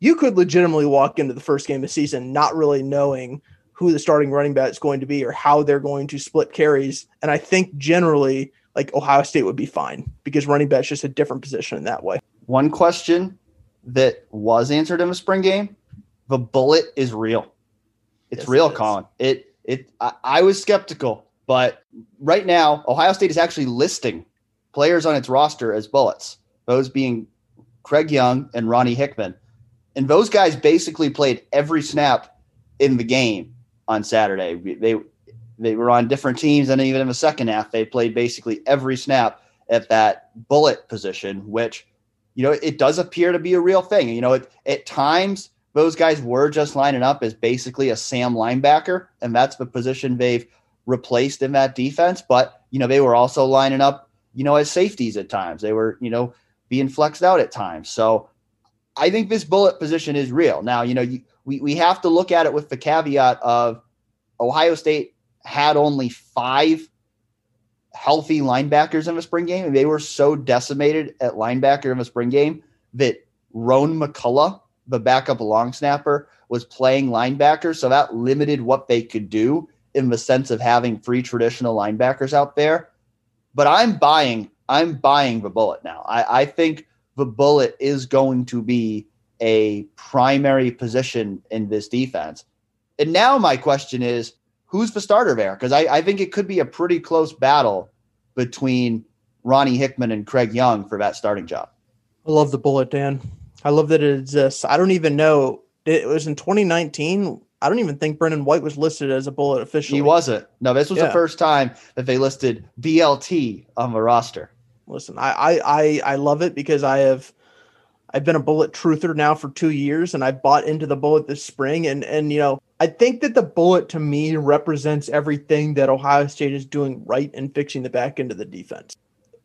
You could legitimately walk into the first game of season not really knowing who the starting running back is going to be or how they're going to split carries. And I think generally, like Ohio State would be fine because running back is just a different position in that way. One question that was answered in the spring game the bullet is real. It's yes, real, it Colin. It it I, I was skeptical, but right now Ohio State is actually listing players on its roster as bullets. Those being Craig Young and Ronnie Hickman. And those guys basically played every snap in the game on Saturday. They they were on different teams, and even in the second half, they played basically every snap at that bullet position, which you know it does appear to be a real thing. You know, it, at times those guys were just lining up as basically a Sam linebacker, and that's the position they've replaced in that defense. But you know, they were also lining up, you know, as safeties at times. They were, you know, being flexed out at times. So I think this bullet position is real. Now, you know, you, we we have to look at it with the caveat of Ohio State had only five healthy linebackers in the spring game, and they were so decimated at linebacker in the spring game that Roan McCullough the backup long snapper was playing linebacker, so that limited what they could do in the sense of having three traditional linebackers out there. But I'm buying, I'm buying the bullet now. I, I think the bullet is going to be a primary position in this defense. And now my question is, who's the starter there? Because I, I think it could be a pretty close battle between Ronnie Hickman and Craig Young for that starting job. I love the bullet, Dan. I love that it exists. I don't even know. It was in 2019. I don't even think Brendan White was listed as a bullet officially. He wasn't. No, this was yeah. the first time that they listed BLT on the roster. Listen, I, I I I love it because I have I've been a bullet truther now for two years and I bought into the bullet this spring and and you know I think that the bullet to me represents everything that Ohio State is doing right in fixing the back end of the defense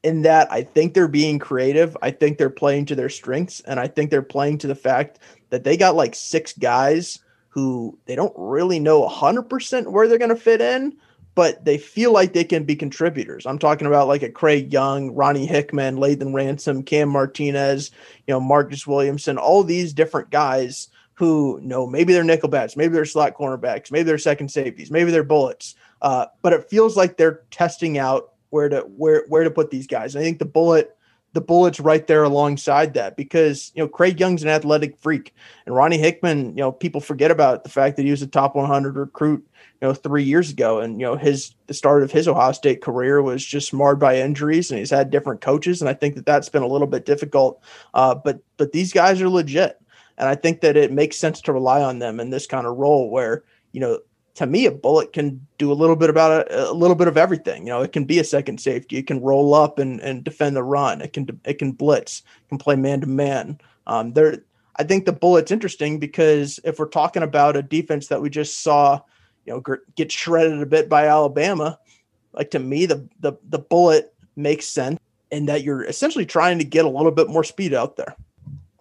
in that I think they're being creative. I think they're playing to their strengths, and I think they're playing to the fact that they got like six guys who they don't really know 100% where they're going to fit in, but they feel like they can be contributors. I'm talking about like a Craig Young, Ronnie Hickman, Lathan Ransom, Cam Martinez, you know, Marcus Williamson, all these different guys who know maybe they're nickel bats, maybe they're slot cornerbacks, maybe they're second safeties, maybe they're bullets. Uh, but it feels like they're testing out where to where where to put these guys. And I think the bullet the bullets right there alongside that because you know Craig Young's an athletic freak and Ronnie Hickman, you know, people forget about the fact that he was a top 100 recruit, you know, three years ago, and you know his the start of his Ohio State career was just marred by injuries, and he's had different coaches, and I think that that's been a little bit difficult. Uh, but but these guys are legit, and I think that it makes sense to rely on them in this kind of role where you know to me, a bullet can do a little bit about a, a, little bit of everything. You know, it can be a second safety. It can roll up and, and defend the run. It can it can blitz. It can play man to man. Um, there, I think the bullet's interesting because if we're talking about a defense that we just saw, you know, get shredded a bit by Alabama, like to me, the the the bullet makes sense in that you're essentially trying to get a little bit more speed out there.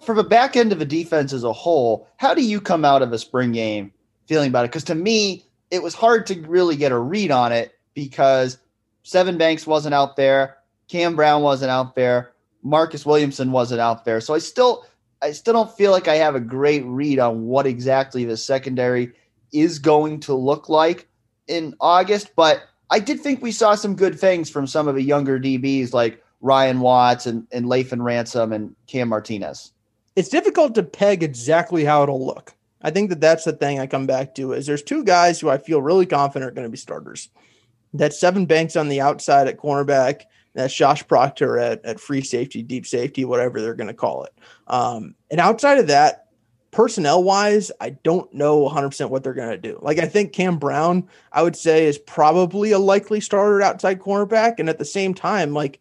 From the back end of a defense as a whole, how do you come out of a spring game feeling about it because to me it was hard to really get a read on it because Sevyn Banks wasn't out there, Cam Brown wasn't out there, Marcus Williamson wasn't out there. So I still I still don't feel like I have a great read on what exactly the secondary is going to look like in August, but I did think we saw some good things from some of the younger DBs like Ryan Watts and, and Lathan Ransom and Cam Martinez. It's difficult to peg exactly how it'll look. I think that that's the thing I come back to is there's two guys who I feel really confident are going to be starters. That's Sevyn Banks on the outside at cornerback. That's Josh Proctor at, at free safety, deep safety, whatever they're going to call it. Um, and outside of that, personnel wise, I don't know 100% what they're going to do. Like, I think Cam Brown, I would say, is probably a likely starter outside cornerback. And at the same time, like,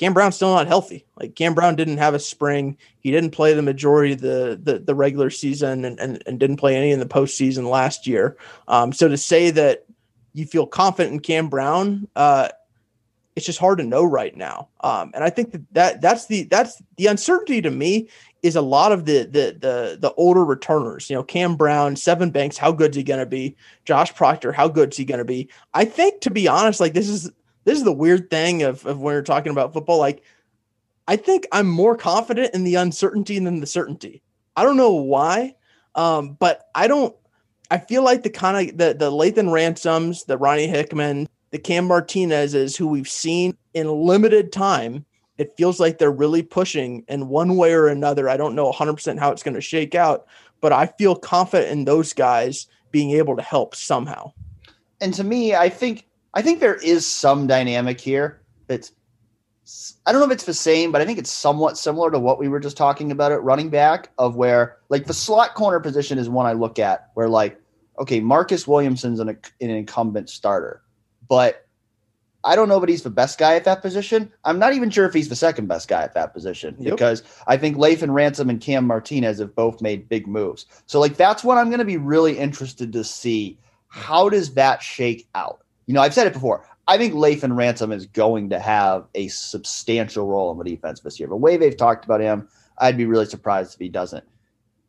Cam Brown's still not healthy. Like Cam Brown didn't have a spring. He didn't play the majority of the the, the regular season and, and, and didn't play any in the postseason last year. Um, so to say that you feel confident in Cam Brown, uh, it's just hard to know right now. Um, and I think that, that that's the that's the uncertainty to me is a lot of the the the the older returners. You know, Cam Brown, Sevyn Banks, how good's he to be? Josh Proctor, how good's he to be? I think, to be honest, like this is this is the weird thing of, of when you're talking about football. Like, I think I'm more confident in the uncertainty than the certainty. I don't know why, um, but I don't. I feel like the kind of the the Lathan Ransoms, the Ronnie Hickman, the Cam Martinezes, who we've seen in limited time, it feels like they're really pushing in one way or another. I don't know 100% how it's going to shake out, but I feel confident in those guys being able to help somehow. And to me, I think I think there is some dynamic here that's I don't know if it's the same, but I think it's somewhat similar to what we were just talking about at running back of where like the slot corner position is one I look at where like okay, Marcus Williamson's an, an incumbent starter, but I don't know, but he's the best guy at that position. I'm not even sure if he's the second best guy at that position yep. because I think Lathan Ransom and Cam Martinez have both made big moves. So like that's what I'm going to be really interested to see. How does that shake out? You know, I've said it before. I think Lathan Ransom is going to have a substantial role in the defense this year. The way they've talked about him, I'd be really surprised if he doesn't.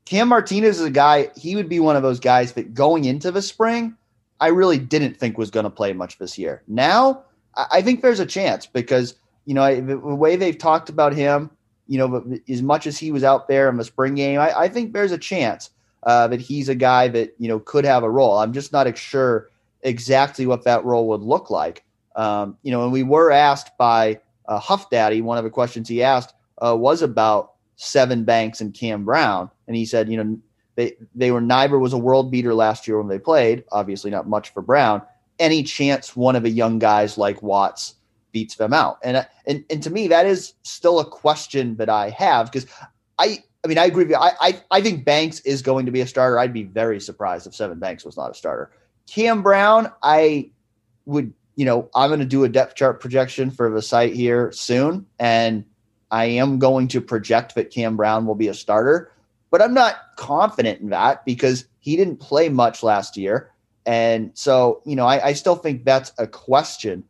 Cam Martinez is a guy, he would be one of those guys that going into the spring, I really didn't think was going to play much this year. Now, I think there's a chance because, you know, the way they've talked about him, you know, as much as he was out there in the spring game, I, I think there's a chance uh, that he's a guy that, you know, could have a role. I'm just not sure exactly what that role would look like. Um, you know, and we were asked by uh, Huff Daddy, one of the questions he asked uh, was about Sevyn Banks and Cam Brown. And he said, you know, they, they were neither was a world beater last year when they played, obviously not much for Brown. Any chance one of the young guys like Watts beats them out? And, uh, and, and to me, that is still a question that I have because I, I mean, I agree with you. I, I, I think Banks is going to be a starter. I'd be very surprised if Sevyn Banks was not a starter. Cam Brown, I would, you know, I'm going to do a depth chart projection for the site here soon. And I am going to project that Cam Brown will be a starter, but I'm not confident in that because he didn't play much last year. And so, you know, I, I still think that's a question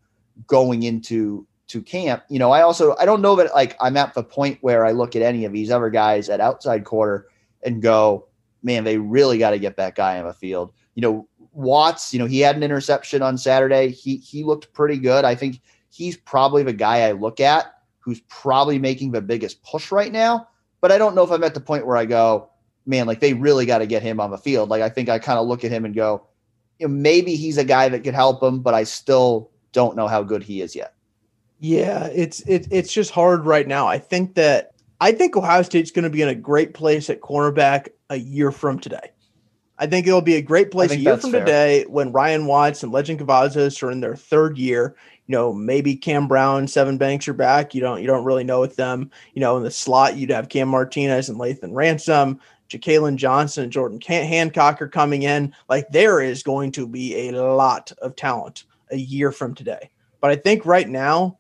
going into to camp. You know, I also I don't know that like I'm at the point where I look at any of these other guys at outside quarter and go, man, they really got to get that guy on the field. You know, Watts, you know, he had an interception on Saturday. He he looked pretty good. I think he's probably the guy I look at who's probably making the biggest push right now. But I don't know if I'm at the point where I go, man, like they really got to get him on the field. Like I think I kind of look at him and go, you know, maybe he's a guy that could help him, but I still don't know how good he is yet. Yeah, it's it, it's just hard right now. I think that I think Ohio State's going to be in a great place at cornerback a year from today. I think it'll be a great place a year from fair. today when Ryan Watts and Lejond Cavazos are in their third year. You know, maybe Cam Brown, Sevyn Banks are back. You don't you don't really know with them. You know, in the slot you'd have Cam Martinez and Lathan Ransom. Jakailin Johnson and Jordan Hancock are coming in. Like there is going to be a lot of talent a year from today. But I think right now,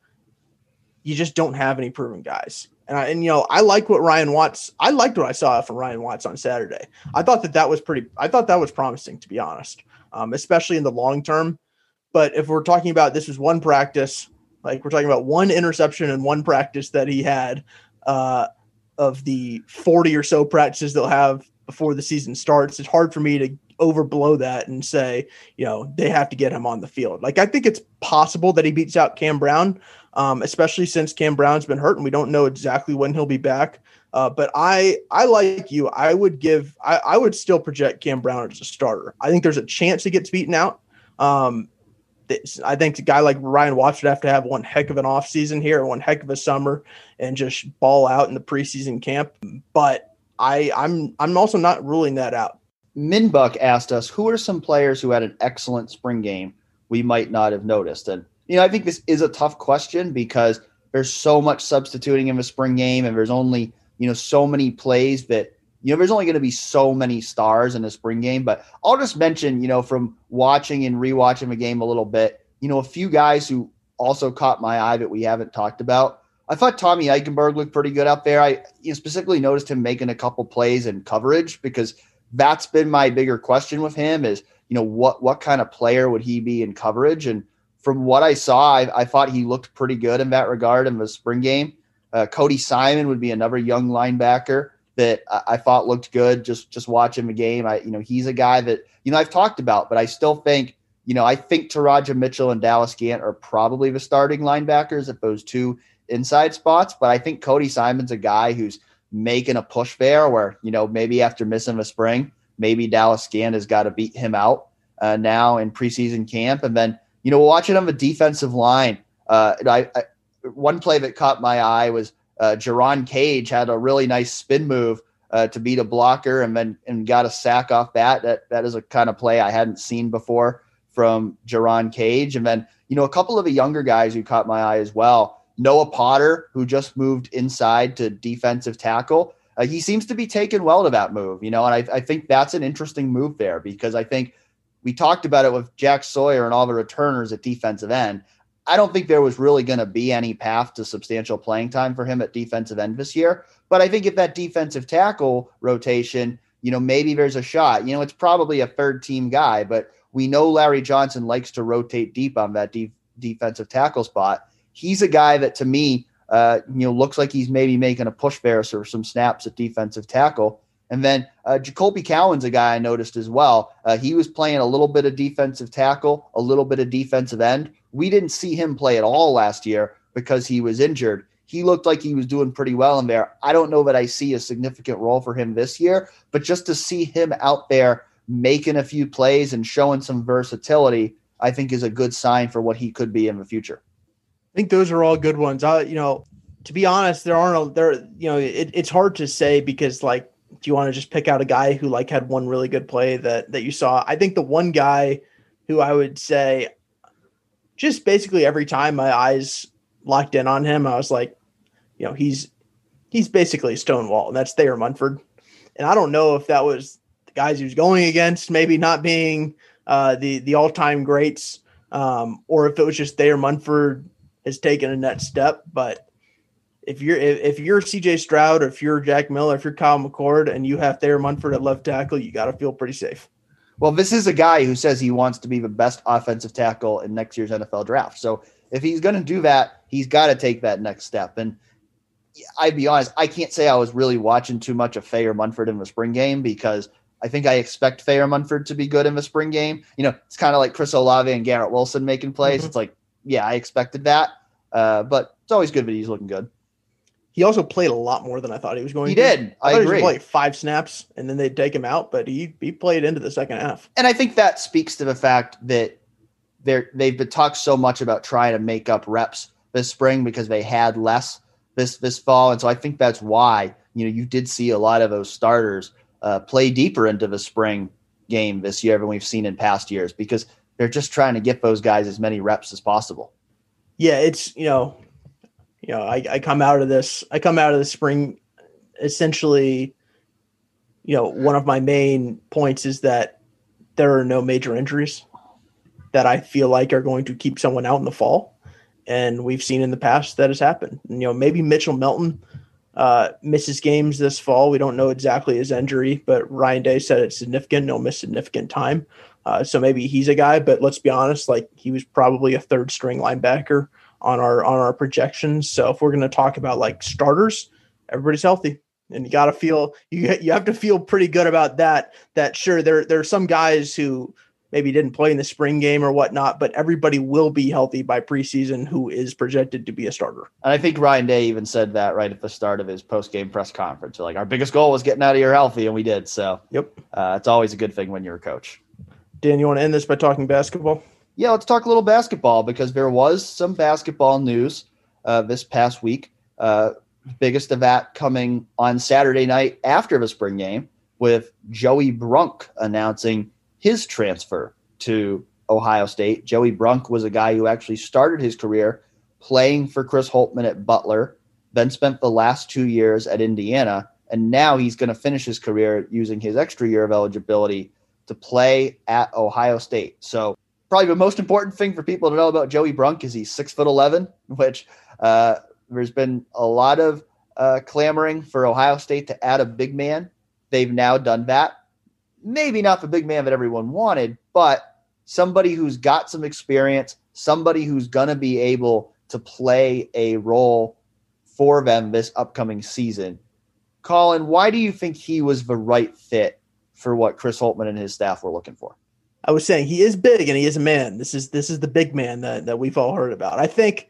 you just don't have any proven guys. And, I, and you know, I like what Ryan Watts. I liked what I saw from Ryan Watts on Saturday. I thought that that was pretty. I thought that was promising, to be honest, um, especially in the long term. But if we're talking about this was one practice, like we're talking about one interception and one practice that he had uh, of the forty or so practices they'll have before the season starts, it's hard for me to overblow that and say, you know, they have to get him on the field. Like I think it's possible that he beats out Cam Brown, um, especially since Cam Brown's been hurt and we don't know exactly when he'll be back. Uh, but I, I like you. I would give. I, I would still project Cam Brown as a starter. I think there's a chance he gets beaten out. Um, this, I think a guy like Ryan Watts would have to have one heck of an offseason here, one heck of a summer, and just ball out in the preseason camp. But I, I'm I'm also not ruling that out. Minbuck asked us who are some players who had an excellent spring game we might not have noticed, and you know, I think this is a tough question because there's so much substituting in the spring game, and there's only you know so many plays that you know there's only going to be so many stars in a spring game. But I'll just mention, you know, from watching and rewatching the game a little bit, you know, a few guys who also caught my eye that we haven't talked about. I thought Tommy Eichenberg looked pretty good out there. I you know, specifically noticed him making a couple plays in coverage because that's been my bigger question with him is you know what what kind of player would he be in coverage and from what I saw, I, I, thought he looked pretty good in that regard in the spring game. Uh, Cody Simon would be another young linebacker that I, I, thought looked good. Just just watching the game, I you know he's a guy that you know I've talked about, but I still think you know I think Teradja Mitchell and Dallas Gant are probably the starting linebackers at those two inside spots. But I think Cody Simon's a guy who's making a push there, where you know maybe after missing the spring, maybe Dallas Gant has got to beat him out uh, now in preseason camp, and then you know, watching on the defensive line, uh, I, I, one play that caught my eye was uh, Jerron Cage had a really nice spin move uh, to beat a blocker and then and got a sack off that. That that is a kind of play I hadn't seen before from Jerron Cage. And then you know a couple of the younger guys who caught my eye as well. Noah Potter, who just moved inside to defensive tackle. Uh, he seems to be taken well to that move, you know, and I, I think that's an interesting move there because I think we talked about it with Jack Sawyer and all the returners at defensive end. I don't think there was really going to be any path to substantial playing time for him at defensive end this year. But I think if that defensive tackle rotation, you know, maybe there's a shot. You know, it's probably a third team guy, but we know Larry Johnson likes to rotate deep on that de- defensive tackle spot. He's a guy that to me, uh, you know, looks like he's maybe making a push there for some snaps at defensive tackle. And then uh, Jacolbe Cowan's a guy I noticed as well. Uh, he was playing a little bit of defensive tackle, a little bit of defensive end. We didn't see him play at all last year because he was injured. He looked like he was doing pretty well in there. I don't know that I see a significant role for him this year, but just to see him out there making a few plays and showing some versatility, I think is a good sign for what he could be in the future. I think those are all good ones. I, you know, to be honest, there aren't a, there. You know, it, it's hard to say because like do you want to just pick out a guy who like had one really good play that that you saw? I think the one guy who I would say just basically every time my eyes locked in on him, I was like, you know, he's he's basically a Stonewall, and that's Thayer Munford. And I don't know if that was the guys he was going against, maybe not being uh, the the all time greats, um, or if it was just Thayer Munford has taken a net step. But if you're if, you're CJ Stroud or if you're Jack Miller, if you're Kyle McCord and you have Thayer Munford at left tackle, you got to feel pretty safe. Well, this is a guy who says he wants to be the best offensive tackle in next year's NFL draft. So if he's going to do that, he's got to take that next step. And I'd be honest, I can't say I was really watching too much of Thayer Munford in the spring game because I think I expect Thayer Munford to be good in the spring game. You know, it's kind of like Chris Olave and Garrett Wilson making plays. Mm-hmm. It's like, yeah, I expected that. Uh, but it's always good that he's looking good. He also played a lot more than I thought he was going he to. He did. I, I agree. He like five snaps and then they'd take him out, but he he played into the second half. And I think that speaks to the fact that they're they've been talked so much about trying to make up reps this spring because they had less this this fall, and so I think that's why you know you did see a lot of those starters uh, play deeper into the spring game this year than we've seen in past years because they're just trying to get those guys as many reps as possible. Yeah, it's you know you know, I, I come out of this, I come out of the spring essentially, you know, one of my main points is that there are no major injuries that I feel like are going to keep someone out in the fall. And we've seen in the past that has happened. You know, maybe Mitchell Melton uh, misses games this fall. We don't know exactly his injury, but Ryan Day said it's significant. No miss significant time. Uh, so maybe he's a guy, but let's be honest, like he was probably a third string linebacker on our on our projections. So if we're going to talk about like starters, everybody's healthy, and you got to feel you you have to feel pretty good about that. That sure there there are some guys who maybe didn't play in the spring game or whatnot, but everybody will be healthy by preseason who is projected to be a starter. And I think Ryan Day even said that right at the start of his post game press conference. Like our biggest goal was getting out of here healthy, and we did. So yep, uh, it's always a good thing when you're a coach. Dan, you want to end this by talking basketball? Yeah, let's talk a little basketball because there was some basketball news uh, this past week. Uh, biggest of that coming on Saturday night after the spring game with Joey Brunk announcing his transfer to Ohio State. Joey Brunk was a guy who actually started his career playing for Chris Holtmann at Butler, then spent the last two years at Indiana, and now he's going to finish his career using his extra year of eligibility to play at Ohio State. So probably the most important thing for people to know about Joey Brunk is he's six foot eleven, which uh, there's been a lot of uh, clamoring for Ohio State to add a big man. They've now done that. Maybe not the big man that everyone wanted, but somebody who's got some experience, somebody who's going to be able to play a role for them this upcoming season. Colin, why do you think he was the right fit for what Chris Holtmann and his staff were looking for? I was saying he is big and he is a man. This is this is the big man that, that we've all heard about. I think,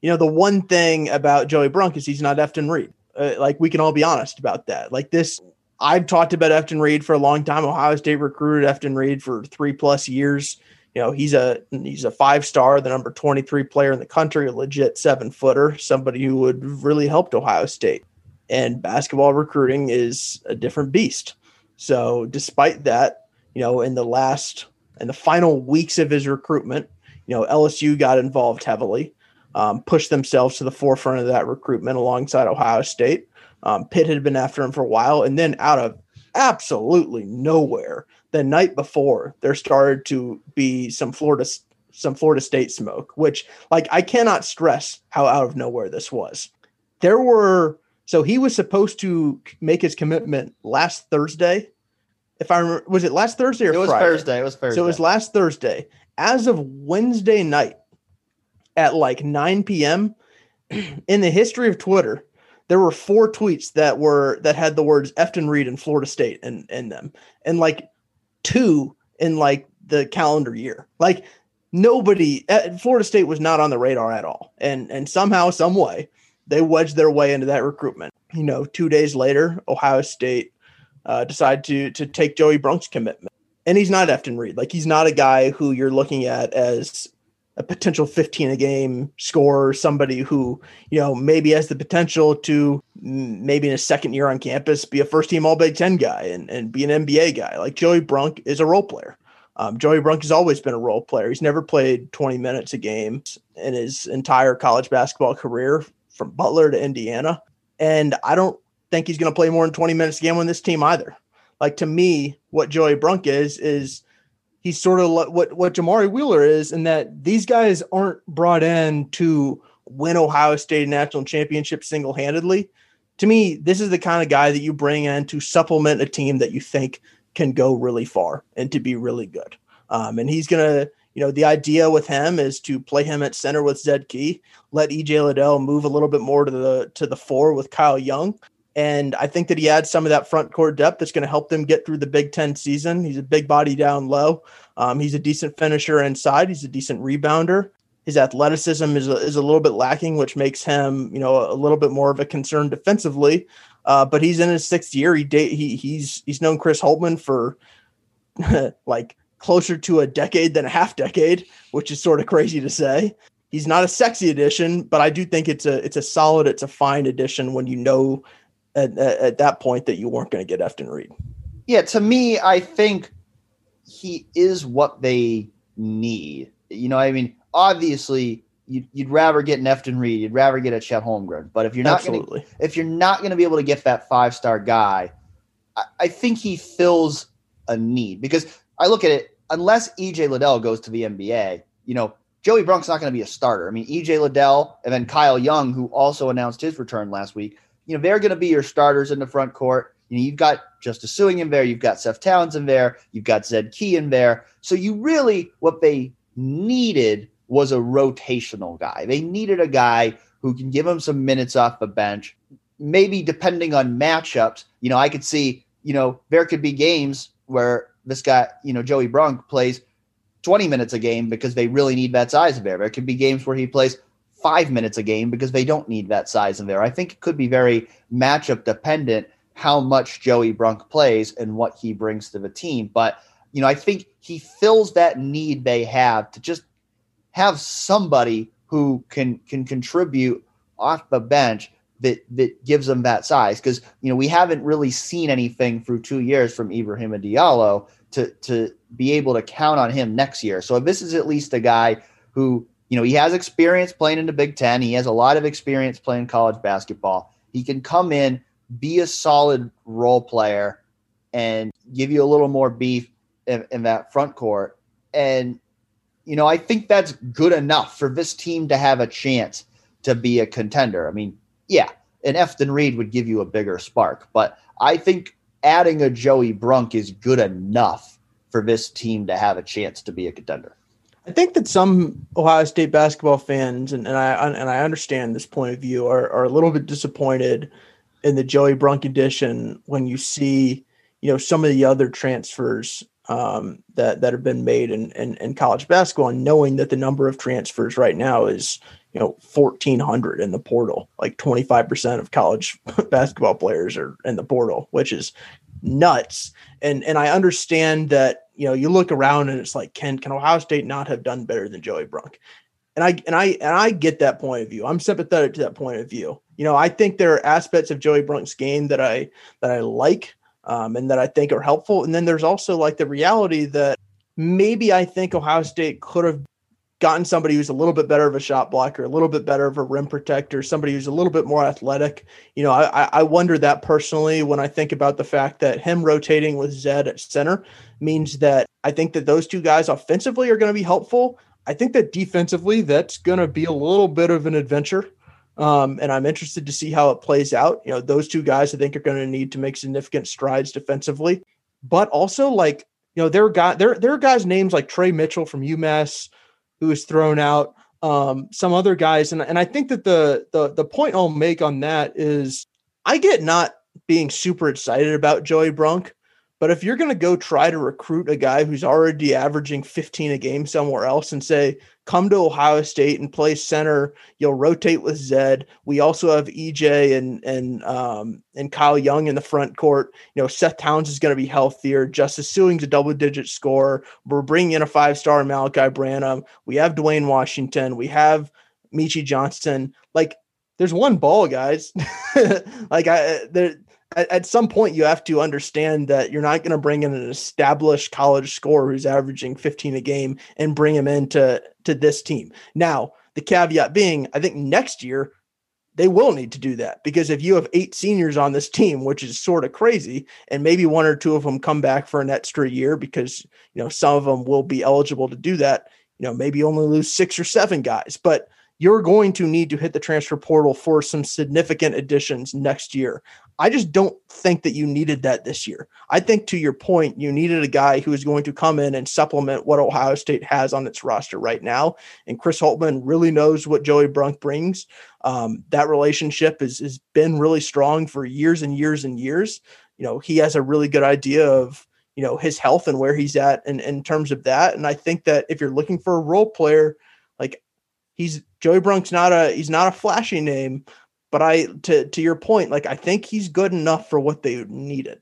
you know, the one thing about Joey Brunk is he's not Efton Reid. Uh, like we can all be honest about that. Like this, I've talked about Efton Reid for a long time. Ohio State recruited Efton Reid for three plus years. You know, he's a he's a five star, the number twenty three player in the country, a legit seven footer, somebody who would really helped Ohio State. And basketball recruiting is a different beast. So, despite that, you know, in the last in the final weeks of his recruitment, you know, LSU got involved heavily, um, pushed themselves to the forefront of that recruitment alongside Ohio State. Um, Pitt had been after him for a while, and then out of absolutely nowhere, the night before, there started to be some Florida some Florida State smoke, which like I cannot stress how out of nowhere this was. There were so he was supposed to make his commitment last Thursday if I remember, was it last Thursday or it was Friday? Thursday. It was Thursday. So it was last Thursday. As of Wednesday night at like 9 p.m. (clears throat) in the history of Twitter, there were four tweets that were that had the words Efton Reid and Florida State in, in them, and like two in like the calendar year. Like nobody, uh, Florida State was not on the radar at all, and and somehow, some way, they wedged their way into that recruitment. You know, two days later, Ohio State uh, decide to to take Joey Brunk's commitment. And he's not Efton Reid. Like he's not a guy who you're looking at as a potential 15 a game scorer, somebody who, you know, maybe has the potential to maybe in his second year on campus be a first team All Big Ten guy and, and be an NBA guy. Like Joey Brunk is a role player. Um, Joey Brunk has always been a role player. He's never played 20 minutes a game in his entire college basketball career from Butler to Indiana. And I don't think he's going to play more than 20 minutes a game on this team either. Like to me, what Joey Brunk is is he's sort of what what Jamari Wheeler is, in that these guys aren't brought in to win Ohio State national championship single handedly. To me, this is the kind of guy that you bring in to supplement a team that you think can go really far and to be really good. Um, and he's gonna, you know, the idea with him is to play him at center with Zed Key, let EJ Liddell move a little bit more to the to the four with Kyle Young, And I think that he adds some of that front court depth that's going to help them get through the Big Ten season. He's a big body down low. Um, he's a decent finisher inside. He's a decent rebounder. His athleticism is a, is a little bit lacking, which makes him, you know, a little bit more of a concern defensively. Uh, but he's in his sixth year. He he he's he's known Chris Holtmann for (laughs) like closer to a decade than a half decade, which is sort of crazy to say. He's not a sexy addition, but I do think it's a it's a solid, it's a fine addition when you know at, at, at that point that you weren't going to get Efton Reid. Yeah, to me, I think he is what they need. You know, I mean, obviously you'd, you'd rather get an Efton Reid, you'd rather get a Chet Holmgren, but if you're not going to if you're not going to be able to get that five star guy, I, I think he fills a need because I look at it unless EJ Liddell goes to the NBA, you know, Joey Brunk's not going to be a starter. I mean, EJ Liddell and then Kyle Young, who also announced his return last week, you know, they're going to be your starters in the front court. You know, you've got Justice Sueing in there, you've got Seth Towns in there, you've got Zed Key in there. So you really what they needed was a rotational guy. They needed a guy who can give them some minutes off the bench. Maybe depending on matchups, you know, I could see, you know, there could be games where this guy, you know, Joey Brunk plays 20 minutes a game because they really need that size of there. There could be games where he plays five minutes a game because they don't need that size in there. I think it could be very matchup dependent how much Joey Brunk plays and what he brings to the team. But, you know, I think he fills that need they have to just have somebody who can can contribute off the bench that that gives them that size because you know we haven't really seen anything through two years from Ibrahima Diallo to to be able to count on him next year. So this is at least a guy who you know he has experience playing in the Big Ten. He has a lot of experience playing college basketball. He can come in, be a solid role player, and give you a little more beef in, in that front court. And you know I think that's good enough for this team to have a chance to be a contender. I mean, yeah, an Efton Reid would give you a bigger spark, but I think adding a Joey Brunk is good enough for this team to have a chance to be a contender. I think that some Ohio State basketball fans, and, and I and I understand this point of view, are, are a little bit disappointed in the Joey Brunk edition when you see, you know, some of the other transfers um, that that have been made in, in, in college basketball, and knowing that the number of transfers right now is you know 1400 in the portal like 25% of college (laughs) basketball players are in the portal which is nuts. And and i understand that you know you look around and it's like can can ohio state not have done better than joey brunk? And i and i and i get that point of view. I'm sympathetic to that point of view. You know i think there are aspects of joey brunk's game that i that i like um, and that i think are helpful. And then there's also like the reality that maybe i think ohio state could have gotten somebody who's a little bit better of a shot blocker, a little bit better of a rim protector, somebody who's a little bit more athletic. You know, I, I wonder that personally when I think about the fact that him rotating with Zed at center means that I think that those two guys offensively are going to be helpful. I think that defensively, that's going to be a little bit of an adventure. Um, and I'm interested to see how it plays out. You know, those two guys I think are going to need to make significant strides defensively, but also like, you know, there are guys, there, there are guys names like Tre Mitchell from UMass, who was thrown out, um, some other guys, and and I think that the the the point I'll make on that is I get not being super excited about Joey Brunk but if you're going to go try to recruit a guy who's already averaging 15 a game somewhere else and say, come to Ohio State and play center, you'll rotate with Zed. We also have EJ and and um, and Kyle Young in the front court. You know, Seth Towns is going to be healthier. Justice Sueing's a double digit scorer. We're bringing in a five star Malachi Branham. We have Duane Washington. We have Meechie Johnson. Like, there's one ball, guys. (laughs) like I there at, at, some point you have to understand that you're not going to bring in an established college scorer who's averaging 15 a game and bring him into to this team. Now, the caveat being, I think next year they will need to do that because if you have eight seniors on this team, which is sort of crazy, and maybe one or two of them come back for an extra year because you know some of them will be eligible to do that. You know, maybe only lose six or seven guys, but you're going to need to hit the transfer portal for some significant additions next year. I just don't think that you needed that this year. I think to your point, you needed a guy who is going to come in and supplement what Ohio State has on its roster right now. And Chris Holtmann really knows what Joey Brunk brings. Um, that relationship has, been really strong for years and years and years. You know, he has a really good idea of, you know, his health and where he's at in, in terms of that. And I think that if you're looking for a role player, like he's Joey Brunk's not a he's not a flashy name, but I to to your point, like I think he's good enough for what they needed.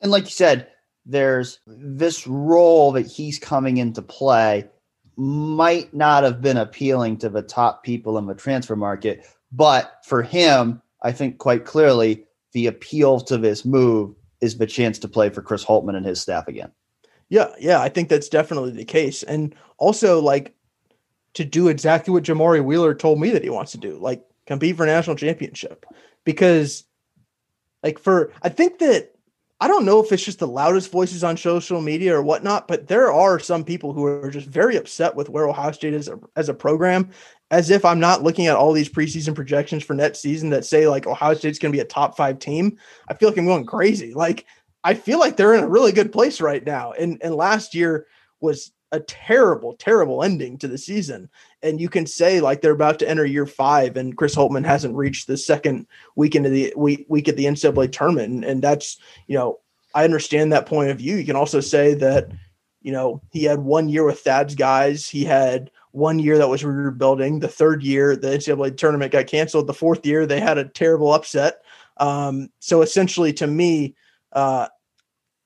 And like you said, there's this role that he's coming into play might not have been appealing to the top people in the transfer market, but for him, I think quite clearly the appeal to this move is the chance to play for Chris Holtmann and his staff again. Yeah, yeah, I think that's definitely the case. And also like to do exactly what Jamari Wheeler told me that he wants to do, like compete for national championship. Because, like, for I think that I don't know if it's just the loudest voices on social media or whatnot, but there are some people who are just very upset with where Ohio State is as a program. As if I'm not looking at all these preseason projections for next season that say like Ohio State's going to be a top five team. I feel like I'm going crazy. Like I feel like they're in a really good place right now. And and last year was a terrible, terrible ending to the season. And you can say like they're about to enter year five, and Chris Holtmann hasn't reached the second week into the week week at the NCAA tournament, and, and that's you know I understand that point of view. You can also say that you know he had one year with Thad's guys. He had one year that was rebuilding. The third year, the NCAA tournament got canceled. The fourth year, they had a terrible upset. Um, so essentially, to me, uh,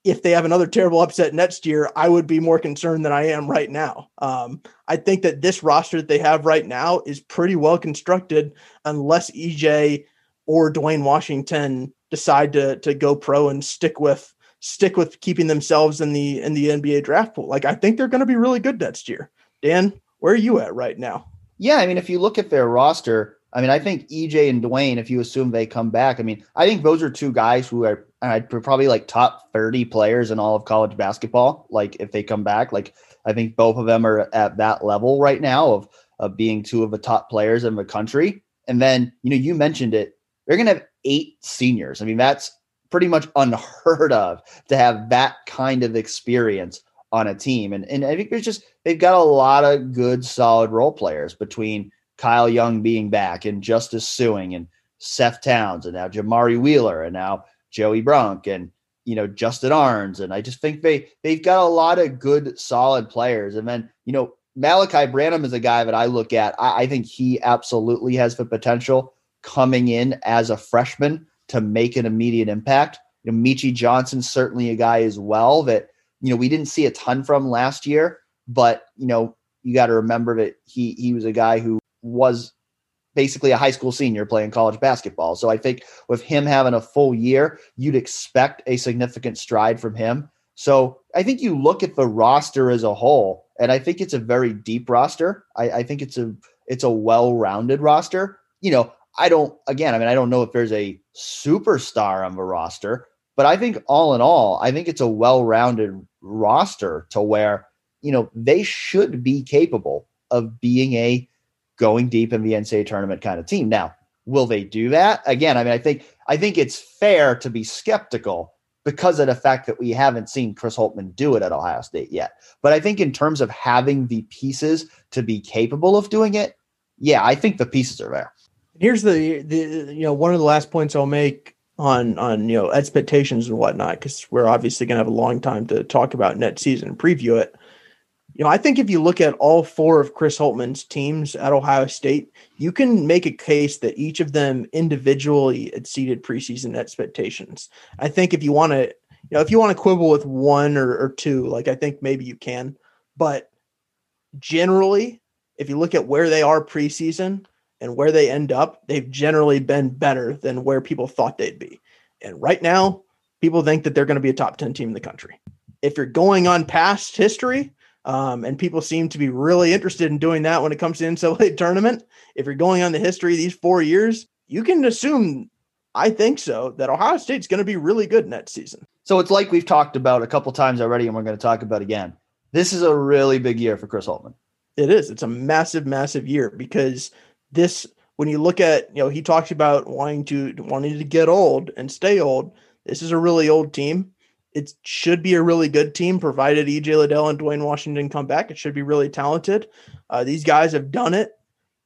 if they have another terrible upset next year, I would be more concerned than I am right now. Um, I think that this roster that they have right now is pretty well constructed, unless EJ or Duane Washington decide to to go pro and stick with stick with keeping themselves in the in the NBA draft pool. Like I think they're going to be really good next year. Dan, where are you at right now? Yeah, I mean, if you look at their roster, I mean, I think EJ and Duane, if you assume they come back, I mean, I think those are two guys who are I'd probably like top 30 players in all of college basketball. Like if they come back, like I think both of them are at that level right now of, of being two of the top players in the country. And then, you know, you mentioned it, they're going to have eight seniors. I mean, that's pretty much unheard of to have that kind of experience on a team. And, and I think there's just, they've got a lot of good, solid role players between Kyle Young being back and Justice Sueing and Seth Towns and now Jamari Wheeler and now Joey Brunk and you know Justin Ahrens, and I just think they they've got a lot of good solid players. And then you know Malaki Branham is a guy that I look at. I, I think he absolutely has the potential coming in as a freshman to make an immediate impact. You know, Meechie Johnson's certainly a guy as well that you know we didn't see a ton from last year, but you know you got to remember that he he was a guy who was basically a high school senior playing college basketball. So I think with him having a full year, you'd expect a significant stride from him. So I think you look at the roster as a whole, and I think it's a very deep roster. I, I think it's a it's a well-rounded roster. You know, I don't again, I mean, I don't know if there's a superstar on the roster, but I think all in all, I think it's a well-rounded roster to where, you know, they should be capable of being a going deep in the NCAA tournament kind of team. Now, will they do that? Again, I mean, I think I think it's fair to be skeptical because of the fact that we haven't seen Chris Holtmann do it at Ohio State yet. But I think in terms of having the pieces to be capable of doing it, yeah, I think the pieces are there. Here's the the you know one of the last points I'll make on on you know expectations and whatnot because we're obviously going to have a long time to talk about net season and preview it you know, I think if you look at all four of Chris Holtmann's teams at Ohio State, you can make a case that each of them individually exceeded preseason expectations. I think if you want to, you know, if you want to quibble with one or, or two, like I think maybe you can, but generally, if you look at where they are preseason and where they end up, they've generally been better than where people thought they'd be. And right now, people think that they're going to be a top 10 team in the country. If you're going on past history, um, and people seem to be really interested in doing that when it comes to NCAA (laughs) tournament. If you're going on the history of these four years, you can assume, I think so, that Ohio State's going to be really good next season. So it's like we've talked about a couple times already, and we're going to talk about again. This is a really big year for Chris Holtmann. It is. It's a massive, massive year because this when you look at you know he talks about wanting to wanting to get old and stay old. This is a really old team. It should be a really good team, provided EJ Liddell and Duane Washington come back. It should be really talented. Uh, these guys have done it.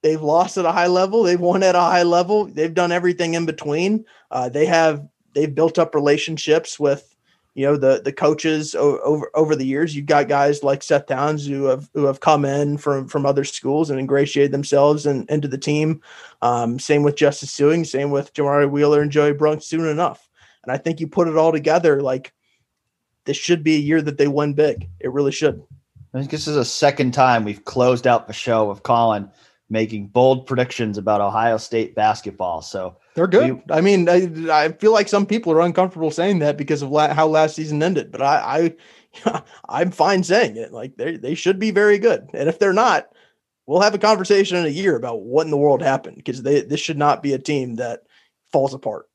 They've lost at a high level. They've won at a high level. They've done everything in between. Uh, they have they've built up relationships with you know the the coaches over over the years. You've got guys like Seth Towns who have who have come in from from other schools and ingratiated themselves and into the team. Um, same with Justice Sueing, same with Jamari Wheeler and Joey Brunk. Soon enough, and I think you put it all together, like this should be a year that they win big. It really should. I think this is a second time we've closed out the show with Colin making bold predictions about Ohio State basketball. So they're good. We, I mean, I, I, feel like some people are uncomfortable saying that because of la- how last season ended, but I, I (laughs) I'm fine saying it. Like they they should be very good, and if they're not, we'll have a conversation in a year about what in the world happened because they this should not be a team that falls apart.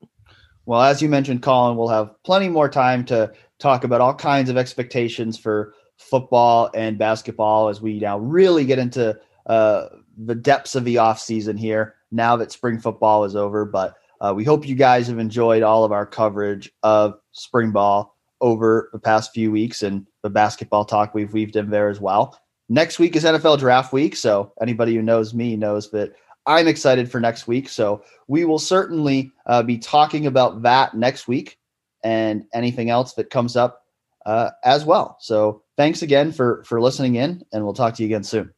Well, as you mentioned, Colin, we'll have plenty more time to talk about all kinds of expectations for football and basketball as we now really get into uh, the depths of the off season here now that spring football is over. But uh, we hope you guys have enjoyed all of our coverage of spring ball over the past few weeks and the basketball talk we've weaved in there as well. Next week is NFL draft week. So anybody who knows me knows that I'm excited for next week. So we will certainly uh, be talking about that next week and anything else that comes up uh, as well. So thanks again for for listening in, and we'll talk to you again soon.